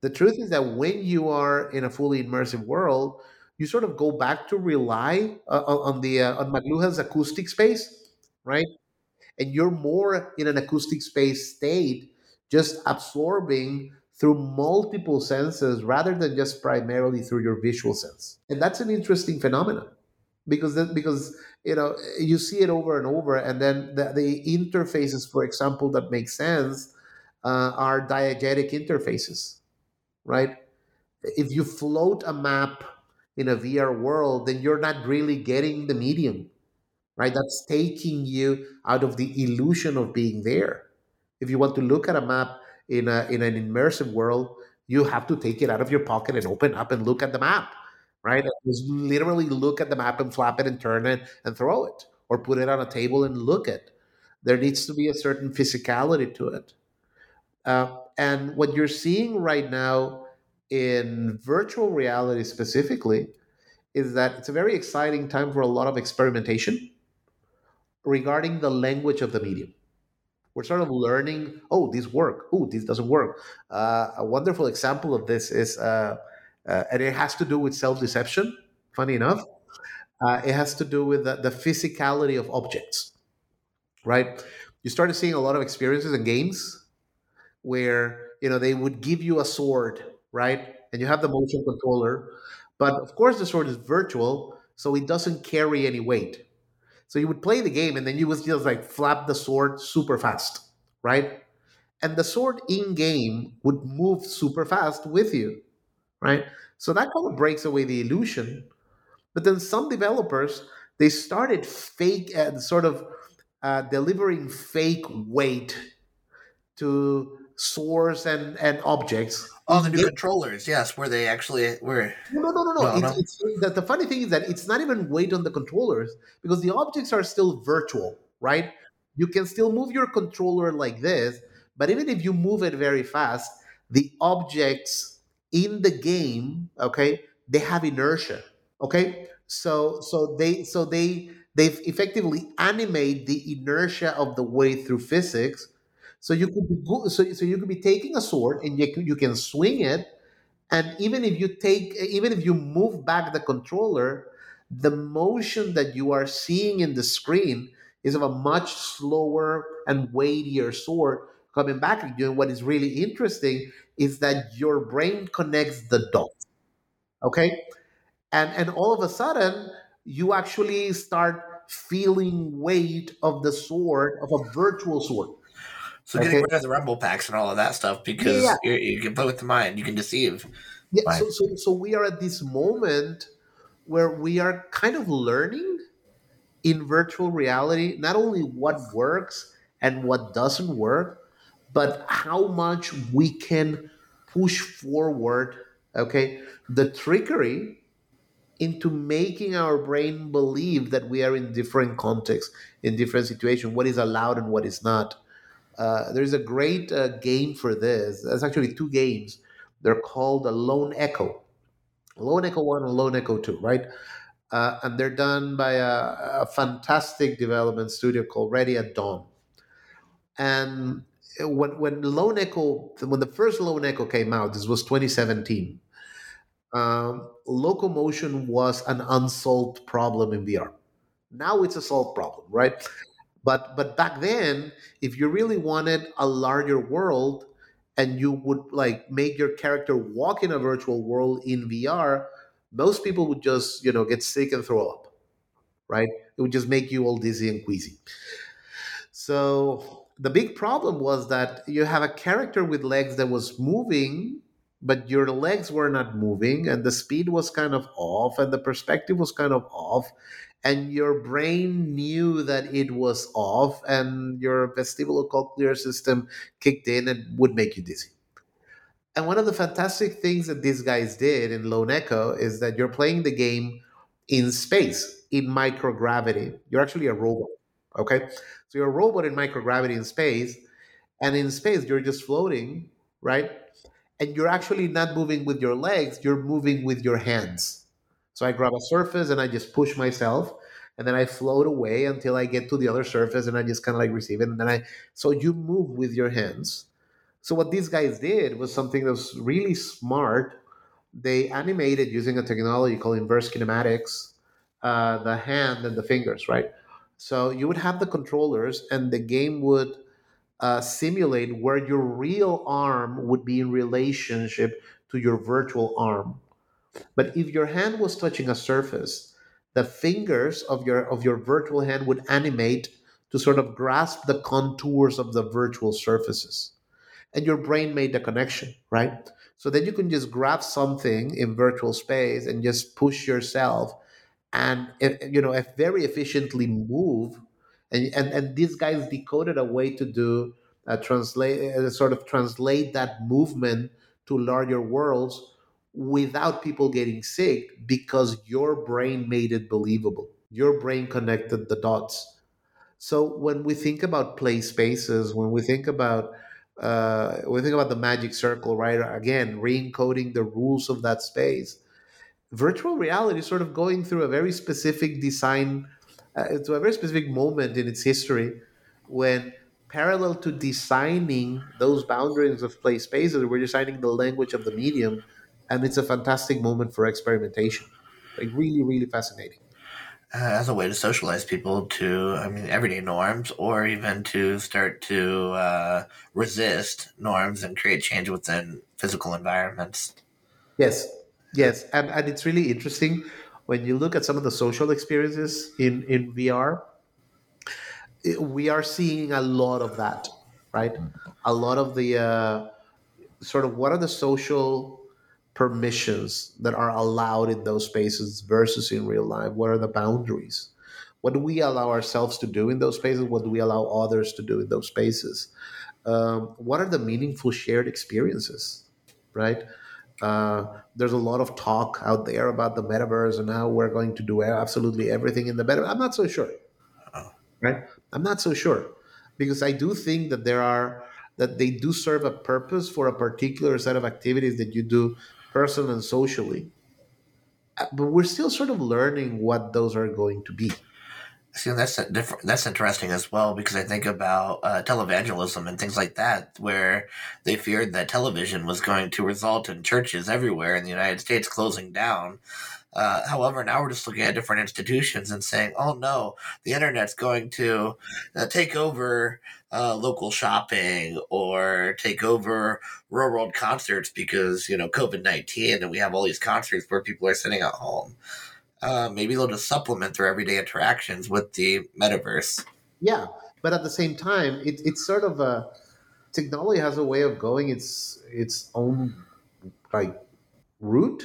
The truth is that when you are in a fully immersive world, you sort of go back to rely uh, on on the uh, on McLuhan's acoustic space, right? And you're more in an acoustic space state, just absorbing through multiple senses rather than just primarily through your visual sense. And that's an interesting phenomenon because that, because you know you see it over and over and then the, the interfaces for example that make sense uh, are diegetic interfaces right if you float a map in a VR world, then you're not really getting the medium, right? That's taking you out of the illusion of being there. If you want to look at a map in a in an immersive world, you have to take it out of your pocket and open up and look at the map, right? Just literally look at the map and flap it and turn it and throw it, or put it on a table and look at. There needs to be a certain physicality to it. Uh, and what you're seeing right now in virtual reality specifically is that it's a very exciting time for a lot of experimentation regarding the language of the medium. We're sort of learning, oh, this work, oh, this doesn't work. Uh, a wonderful example of this is, uh, uh, and it has to do with self-deception. Funny enough, uh, it has to do with the, the physicality of objects, right? You started seeing a lot of experiences in games where you know they would give you a sword right? And you have the motion controller. But of course, the sword is virtual, so it doesn't carry any weight. So you would play the game, and then you would just like flap the sword super fast, right? And the sword in game would move super fast with you, right? So that kind of breaks away the illusion. But then some developers they started fake and uh, sort of uh, delivering fake weight to swords and and objects. Oh, the new it, controllers, yes, where they actually were. No, no, no, no. no. It's, it's, the, the funny thing is that it's not even weight on the controllers because the objects are still virtual, right? You can still move your controller like this, but even if you move it very fast, the objects in the game, okay, they have inertia. Okay, so so they so they they effectively animate the inertia of the way through physics so you could be so, so you could be taking a sword and you, you can swing it, and even if you take even if you move back the controller, the motion that you are seeing in the screen is of a much slower and weightier sword coming back at you. And what is really interesting is that your brain connects the dots. Okay, and and all of a sudden you actually start feeling weight of the sword of a virtual sword so getting rid of the rumble packs and all of that stuff because yeah. you can play with the mind, you can deceive. Yeah, so, so, so we are at this moment where we are kind of learning in virtual reality not only what works and what doesn't work, but how much we can push forward, okay, the trickery into making our brain believe that we are in different contexts, in different situations, what is allowed and what is not. Uh, there's a great uh, game for this. There's actually two games. They're called a Lone Echo, Lone Echo One and Lone Echo Two, right? Uh, and they're done by a, a, fantastic development studio called Ready at Dawn. And when when Lone Echo, when the first Lone Echo came out, this was 2017. Um, locomotion was an unsolved problem in VR. Now it's a solved problem, right? But but back then, if you really wanted a larger world and you would like make your character walk in a virtual world in VR, most people would just, you know, get sick and throw up. Right? It would just make you all dizzy and queasy. So the big problem was that you have a character with legs that was moving but your legs were not moving and the speed was kind of off and the perspective was kind of off and your brain knew that it was off and your vestibulocochlear system kicked in and would make you dizzy. And one of the fantastic things that these guys did in lone echo is that you're playing the game in space in microgravity. You're actually a robot okay? So you're a robot in microgravity in space and in space you're just floating right? And you're actually not moving with your legs, you're moving with your hands. So I grab a surface and I just push myself and then I float away until I get to the other surface and I just kind of like receive it. And then I, so you move with your hands. So what these guys did was something that was really smart. They animated using a technology called inverse kinematics, uh, the hand and the fingers, right? So you would have the controllers and the game would uh, simulate where your real arm would be in relationship to your virtual arm. But if your hand was touching a surface, the fingers of your of your virtual hand would animate to sort of grasp the contours of the virtual surfaces. And your brain made the connection, right? So then you can just grab something in virtual space and just push yourself and you know very efficiently move and and, and these guys decoded a way to do uh, translate uh, sort of translate that movement to larger worlds without people getting sick because your brain made it believable. Your brain connected the dots. So when we think about play spaces when we think about uh, we think about the magic circle right? Again re-encoding the rules of that space. Virtual reality is sort of going through a very specific design uh, to a very specific moment in its history when parallel to designing those boundaries of play spaces we're designing the language of the medium and it's a fantastic moment for experimentation. Like really really fascinating. Uh, as a way to socialize people to i mean everyday norms or even to start to uh, resist norms and create change within physical environments. Yes. Yes. And, and it's really interesting when you look at some of the social experiences in in VR, it, we are seeing a lot of that, right? A lot of the uh, sort of what are the social permissions that are allowed in those spaces versus in real life? What are the boundaries? What do we allow ourselves to do in those spaces? What do we allow others to do in those spaces? Um, what are the meaningful shared experiences, right? Uh, there's a lot of talk out there about the metaverse and how we're going to do absolutely everything in the metaverse. I'm not so sure, right? I'm not so sure because I do think that there are that they do serve a purpose for a particular set of activities that you do personally and socially. Uh, but we're still sort of learning what those are going to be. See, that's different. That's interesting as well because I think about uh, televangelism and things like that, where they feared that television was going to result in churches everywhere in the United States closing down. Uh, however, now we're just looking at different institutions and saying, "Oh no, the internet's going to uh, take over uh, local shopping or take over real world concerts because you know COVID nineteen, and we have all these concerts where people are sitting at home." uh, maybe they'll just supplement their everyday interactions with the metaverse. Yeah, but at the same time, it, it's sort of a technology has a way of going its its own like route,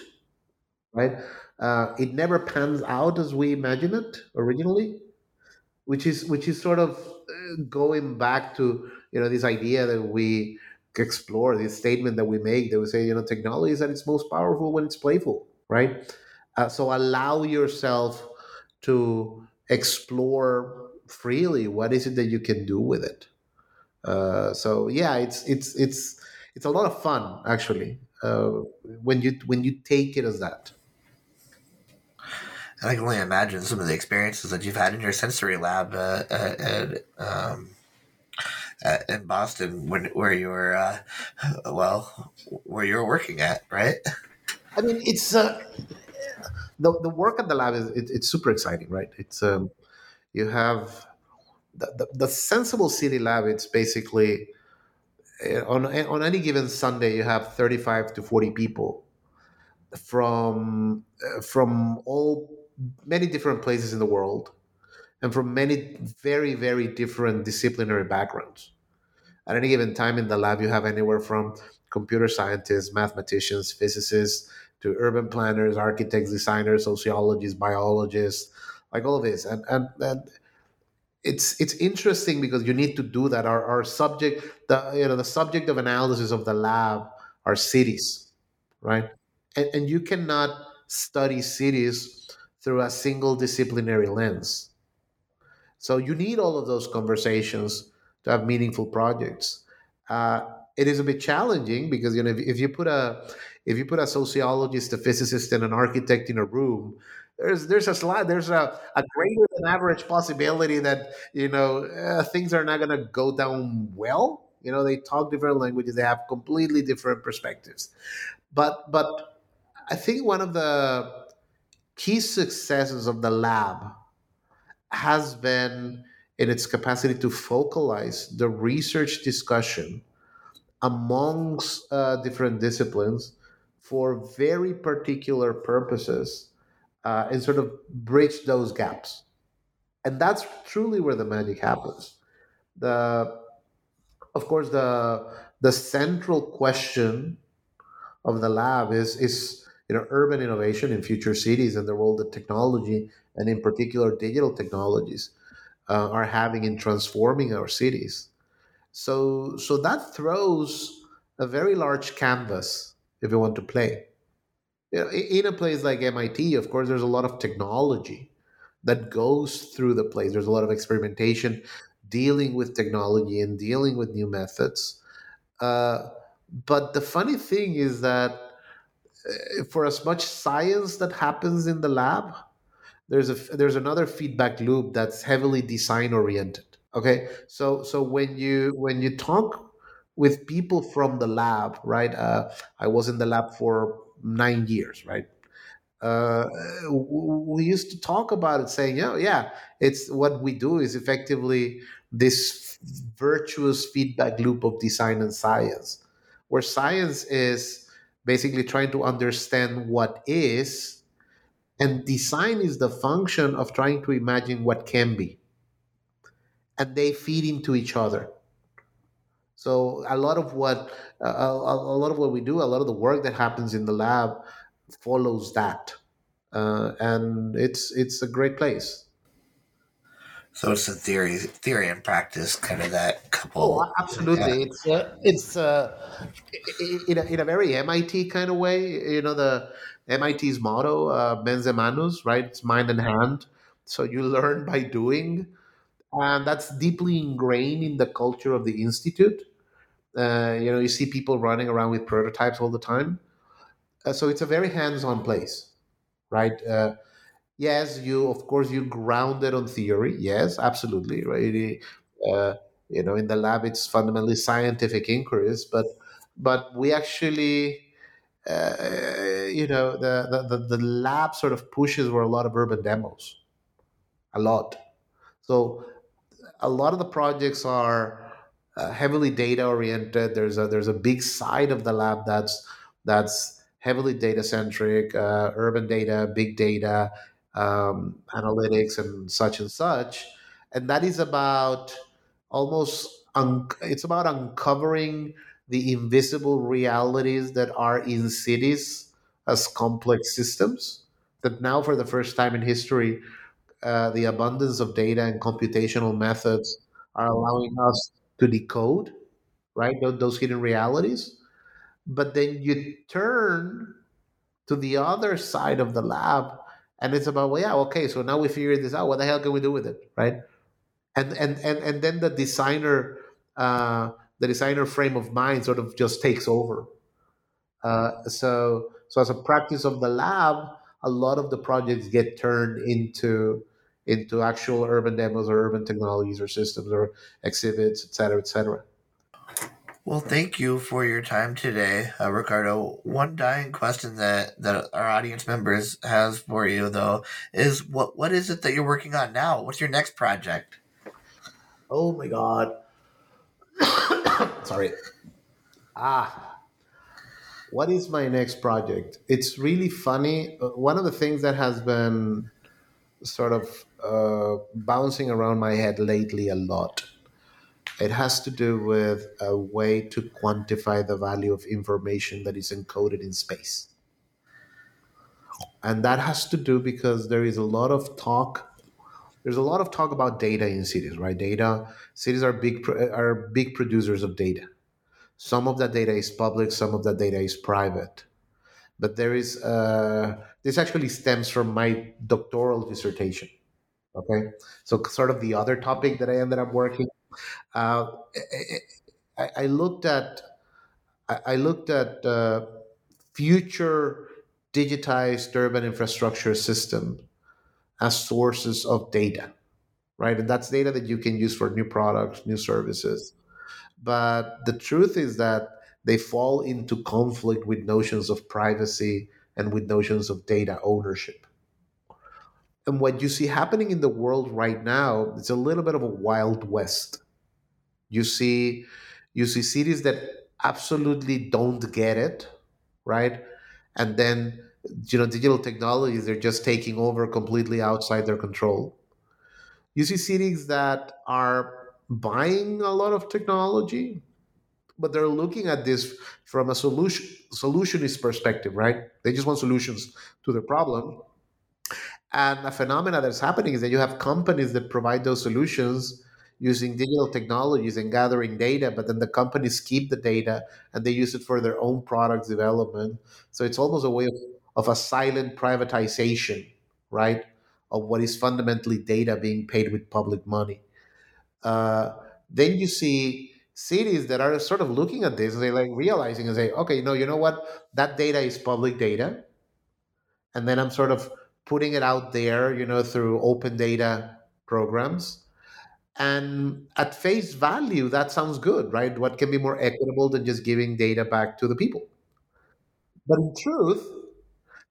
right? Uh, it never pans out as we imagine it originally, which is which is sort of uh, going back to you know this idea that we explore this statement that we make that we say you know technology is at its most powerful when it's playful, right? Uh, so allow yourself to explore freely what is it that you can do with it. Uh, so yeah, it's it's it's it's a lot of fun actually uh, when you when you take it as that. I can only imagine some of the experiences that you've had in your sensory lab uh, um, at, in Boston, when, where you were, uh, well, where you were working at, right? I mean, it's uh, the, the work at the lab is it, it's super exciting, right? It's um, you have the, the, the Senseable City Lab. It's basically eh, on on any given Sunday you have thirty five to forty people from uh, from all many different places in the world and from many very very different disciplinary backgrounds. At any given time in the lab, you have anywhere from computer scientists, mathematicians, physicists, to urban planners, architects, designers, sociologists, biologists, like all of this. And and, and it's it's interesting because you need to do that. Our, our subject, the you know, the subject of analysis of the lab are cities, right? And, and you cannot study cities through a single disciplinary lens. So you need all of those conversations to have meaningful projects. Uh, it is a bit challenging because you know if, if you put a if you put a sociologist, a physicist, and an architect in a room, there's there's a slide there's a, a greater than average possibility that you know uh, things are not going to go down well. You know, they talk different languages, they have completely different perspectives. But but I think one of the key successes of the lab has been in its capacity to focalize the research discussion amongst uh, different disciplines for very particular purposes uh, and sort of bridge those gaps. And that's truly where the magic happens. The, of course, the the central question of the lab is is you know urban innovation in future cities and the role that technology and in particular digital technologies uh, are having in transforming our cities. So so that throws a very large canvas if you want to play. You know, in a place like MIT, of course, there's a lot of technology that goes through the place. There's a lot of experimentation dealing with technology and dealing with new methods. Uh, but the funny thing is that for as much science that happens in the lab, there's a there's another feedback loop that's heavily design oriented. Okay, so so when you when you talk with people from the lab, right? Uh, I was in the lab for nine years, right? Uh, we used to talk about it, saying, "Yeah, yeah, it's what we do is effectively this virtuous feedback loop of design and science, where science is basically trying to understand what is, and design is the function of trying to imagine what can be, and they feed into each other." So a lot of what uh, a, a, lot of what we do, a lot of the work that happens in the lab follows that, uh, and it's it's a great place. So it's a theory, theory and practice, kind of that couple. Oh, absolutely! Yeah. It's uh, it's uh, in a, in a very MIT kind of way. You know the MIT's motto, uh, "Mens manus," right? It's mind and hand. So you learn by doing, and that's deeply ingrained in the culture of the institute. Uh, you know, you see people running around with prototypes all the time. Uh, so it's a very hands-on place, right? Uh, yes, you of course you grounded on theory. Yes, absolutely, right? Uh, you know, in the lab, it's fundamentally scientific inquiries, but but we actually, uh, you know, the, the the lab sort of pushes for a lot of urban demos, a lot. So a lot of the projects are uh, heavily data oriented. There's a there's a big side of the lab that's that's heavily data centric, uh, urban data, big data, um, analytics, and such and such. And that is about almost un- it's about uncovering the invisible realities that are in cities as complex systems. That now, for the first time in history, uh, the abundance of data and computational methods are allowing us to decode, right? Those, those hidden realities. But then you turn to the other side of the lab and it's about well yeah okay so now we figured this out. What the hell can we do with it right? And and and, and then the designer uh, the designer frame of mind sort of just takes over. Uh, so so as a practice of the lab a lot of the projects get turned into into actual urban demos or urban technologies or systems or exhibits, et cetera, et cetera. Well, thank you for your time today, uh, Ricardo. One dying question that, that our audience members has for you, though, is what what is it that you're working on now? What's your next project? Oh my God! Sorry. Ah, what is my next project? It's really funny. Uh, one of the things that has been sort of uh, bouncing around my head lately a lot. It has to do with a way to quantify the value of information that is encoded in space. And that has to do because there is a lot of talk there's a lot of talk about data in cities, right? Data cities are big are big producers of data. Some of that data is public, some of that data is private. But there is uh, this actually stems from my doctoral dissertation. Okay, so sort of the other topic that I ended up working, uh, I, I, looked at I looked at uh, future digitized urban infrastructure system as sources of data, right? And that's data that you can use for new products, new services. But the truth is that they fall into conflict with notions of privacy and with notions of data ownership. And what you see happening in the world right now, it's a little bit of a wild west. You see, you see cities that absolutely don't get it, right? And then you know digital technologies they're just taking over completely outside their control. You see cities that are buying a lot of technology, but they're looking at this from a solution solutionist perspective, right? They just want solutions to their problem. And a phenomena that's happening is that you have companies that provide those solutions using digital technologies and gathering data, but then the companies keep the data and they use it for their own product development. So it's almost a way of, of a silent privatization, right? Of what is fundamentally data being paid with public money. Uh, then you see cities that are sort of looking at this and they like realizing and say, okay, no, you know what? That data is public data. And then I'm sort of putting it out there, you know, through open data programs. And at face value, that sounds good, right? What can be more equitable than just giving data back to the people? But in truth,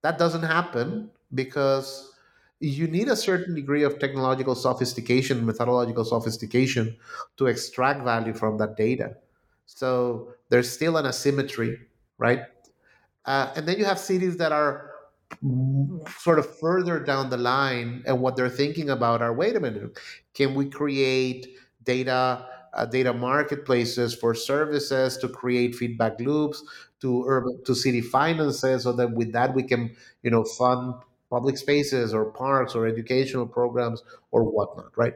that doesn't happen because you need a certain degree of technological sophistication, methodological sophistication to extract value from that data. So there's still an asymmetry, right? Uh, and then you have cities that are sort of further down the line, and what they're thinking about are wait a minute, can we create data? Uh, data marketplaces for services to create feedback loops to urban to city finances so that with that we can you know fund public spaces or parks or educational programs or whatnot, right?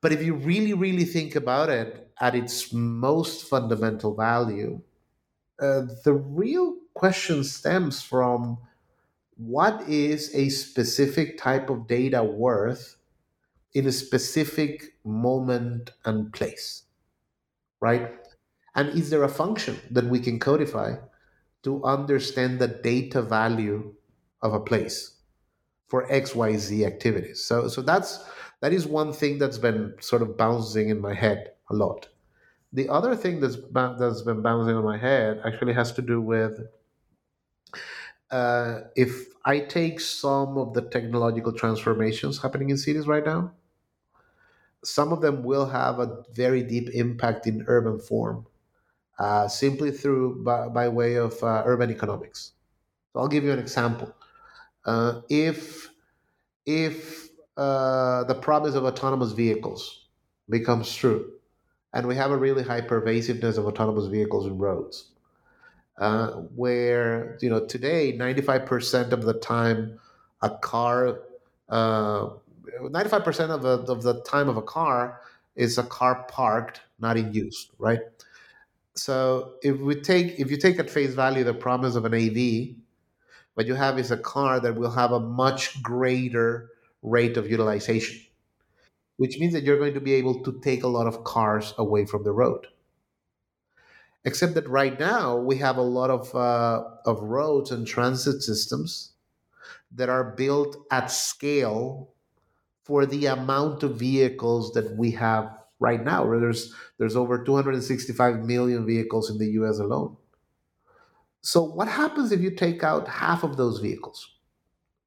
But if you really, really think about it at its most fundamental value, uh, the real question stems from what is a specific type of data worth in a specific moment and place, right? And is there a function that we can codify to understand the data value of a place for XYZ activities. So so that's that is one thing that's been sort of bouncing in my head a lot. The other thing that's that's been bouncing on my head actually has to do with uh, if I take some of the technological transformations happening in cities right now, some of them will have a very deep impact in urban form, uh, simply through by, by way of uh, urban economics. So I'll give you an example. Uh, if if uh, the promise of autonomous vehicles becomes true, and we have a really high pervasiveness of autonomous vehicles in roads, uh, where you know today 95% of the time a car, 95% uh, of the, of the time of a car is a car parked, not in use, right? So if we take if you take at face value the promise of an AV, what you have is a car that will have a much greater rate of utilization, which means that you're going to be able to take a lot of cars away from the road. Except that right now we have a lot of, uh, of roads and transit systems that are built at scale for the amount of vehicles that we have right now. Where There's, there's over 265 million vehicles in the US alone. So what happens if you take out half of those vehicles?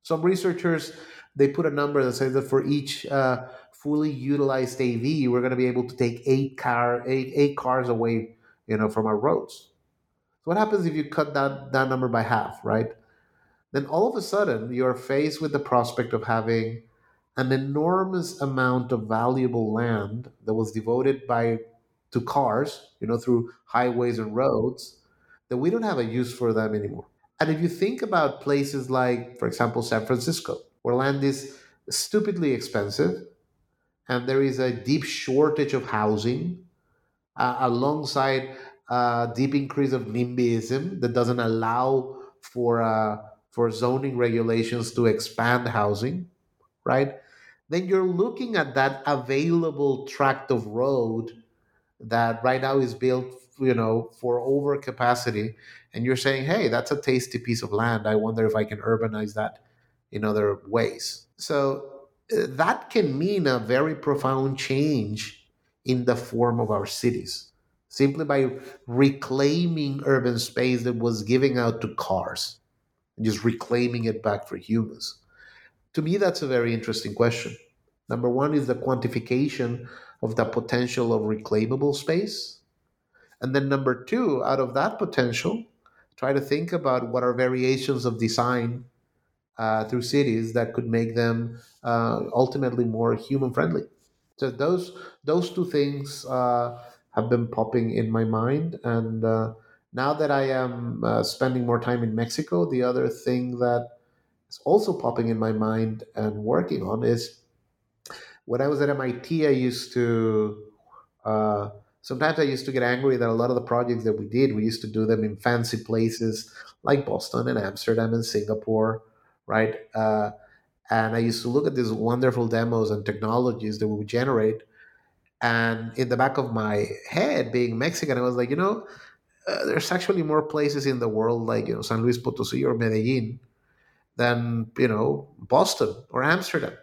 Some researchers they put a number that says that for each uh, fully utilized AV, we're going to be able to take eight car eight, eight cars away, you know, from our roads. So what happens if you cut that that number by half, right? Then all of a sudden you're faced with the prospect of having an enormous amount of valuable land that was devoted by to cars, you know, through highways and roads that we don't have a use for them anymore. And if you think about places like, for example, San Francisco, where land is stupidly expensive and there is a deep shortage of housing uh, alongside a deep increase of NIMBYism that doesn't allow for, uh, for zoning regulations to expand housing, right? Then you're looking at that available tract of road that right now is built you know for overcapacity and you're saying hey that's a tasty piece of land i wonder if i can urbanize that in other ways so uh, that can mean a very profound change in the form of our cities simply by reclaiming urban space that was giving out to cars and just reclaiming it back for humans To me, that's a very interesting question. Number one is the quantification of the potential of reclaimable space. And then number two, out of that potential, try to think about what are variations of design uh, through cities that could make them uh, ultimately more human friendly. So those those two things uh, have been popping in my mind, and uh, now that I am uh, spending more time in Mexico, the other thing that is also popping in my mind and working on is when I was at MIT, I used to. Uh, sometimes I used to get angry that a lot of the projects that we did, we used to do them in fancy places like Boston and Amsterdam and Singapore, right? And I used to look at these wonderful demos and technologies that we would generate. And in the back of my head, being Mexican, I was like, you know, uh, there's actually more places in the world like you know San Luis Potosí or Medellin than you know Boston or Amsterdam.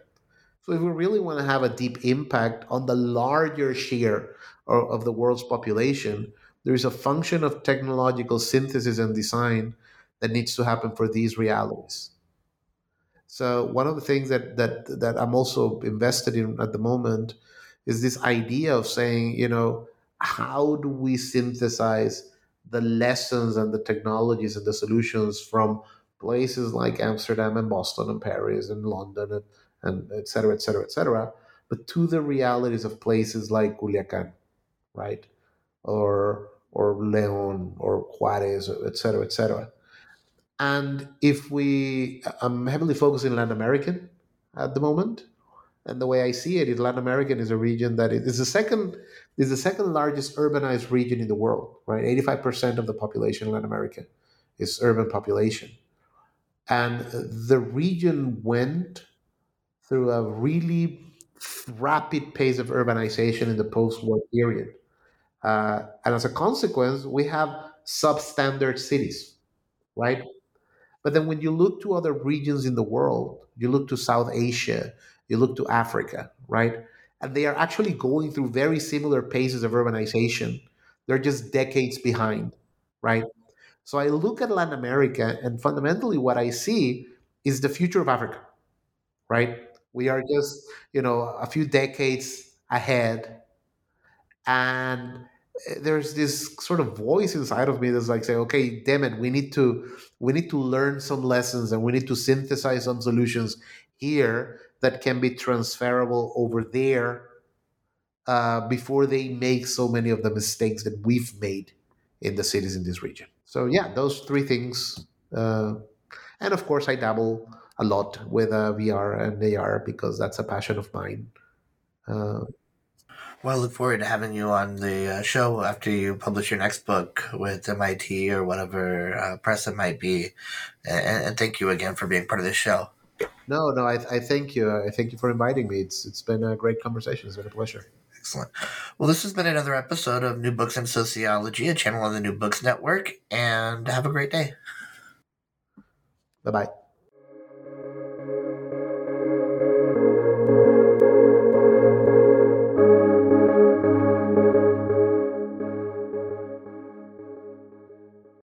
So if we really want to have a deep impact on the larger share of, of the world's population, there is a function of technological synthesis and design that needs to happen for these realities. So one of the things that that that I'm also invested in at the moment is this idea of saying, you know, how do we synthesize the lessons and the technologies and the solutions from places like Amsterdam and Boston and Paris and London and, and et cetera, et cetera, et cetera, but to the realities of places like Culiacan, right? Or or Leon or Juarez, et cetera, et cetera. And if we, I'm heavily focused in Latin American at the moment, and the way I see it is Latin American is a region that is the second is the second largest urbanized region in the world, right? 85% of the population in Latin America is urban population. And the region went through a really rapid pace of urbanization in the post-war period. Uh, and as a consequence, we have substandard cities, right? But then when you look to other regions in the world, you look to South Asia, you look to Africa, right? And they are actually going through very similar paces of urbanization. They're just decades behind, right? So I look at Latin America, and fundamentally, what I see is the future of Africa, right? We are just, you know, a few decades ahead. And there's this sort of voice inside of me that's like saying okay damn it we need to we need to learn some lessons and we need to synthesize some solutions here that can be transferable over there uh, before they make so many of the mistakes that we've made in the cities in this region. So yeah, those three things, uh, and of course I dabble a lot with uh, VR and AR because that's a passion of mine. Well, I look forward to having you on the uh, show after you publish your next book with MIT or whatever uh, press it might be. And, and, thank you again for being part of this show. No, no, I, I thank you. I thank you for inviting me. It's it's been a great conversation. It's been a pleasure. Excellent. Well, this has been another episode of New Books in Sociology, a channel on the New Books Network, and have a great day. Bye bye.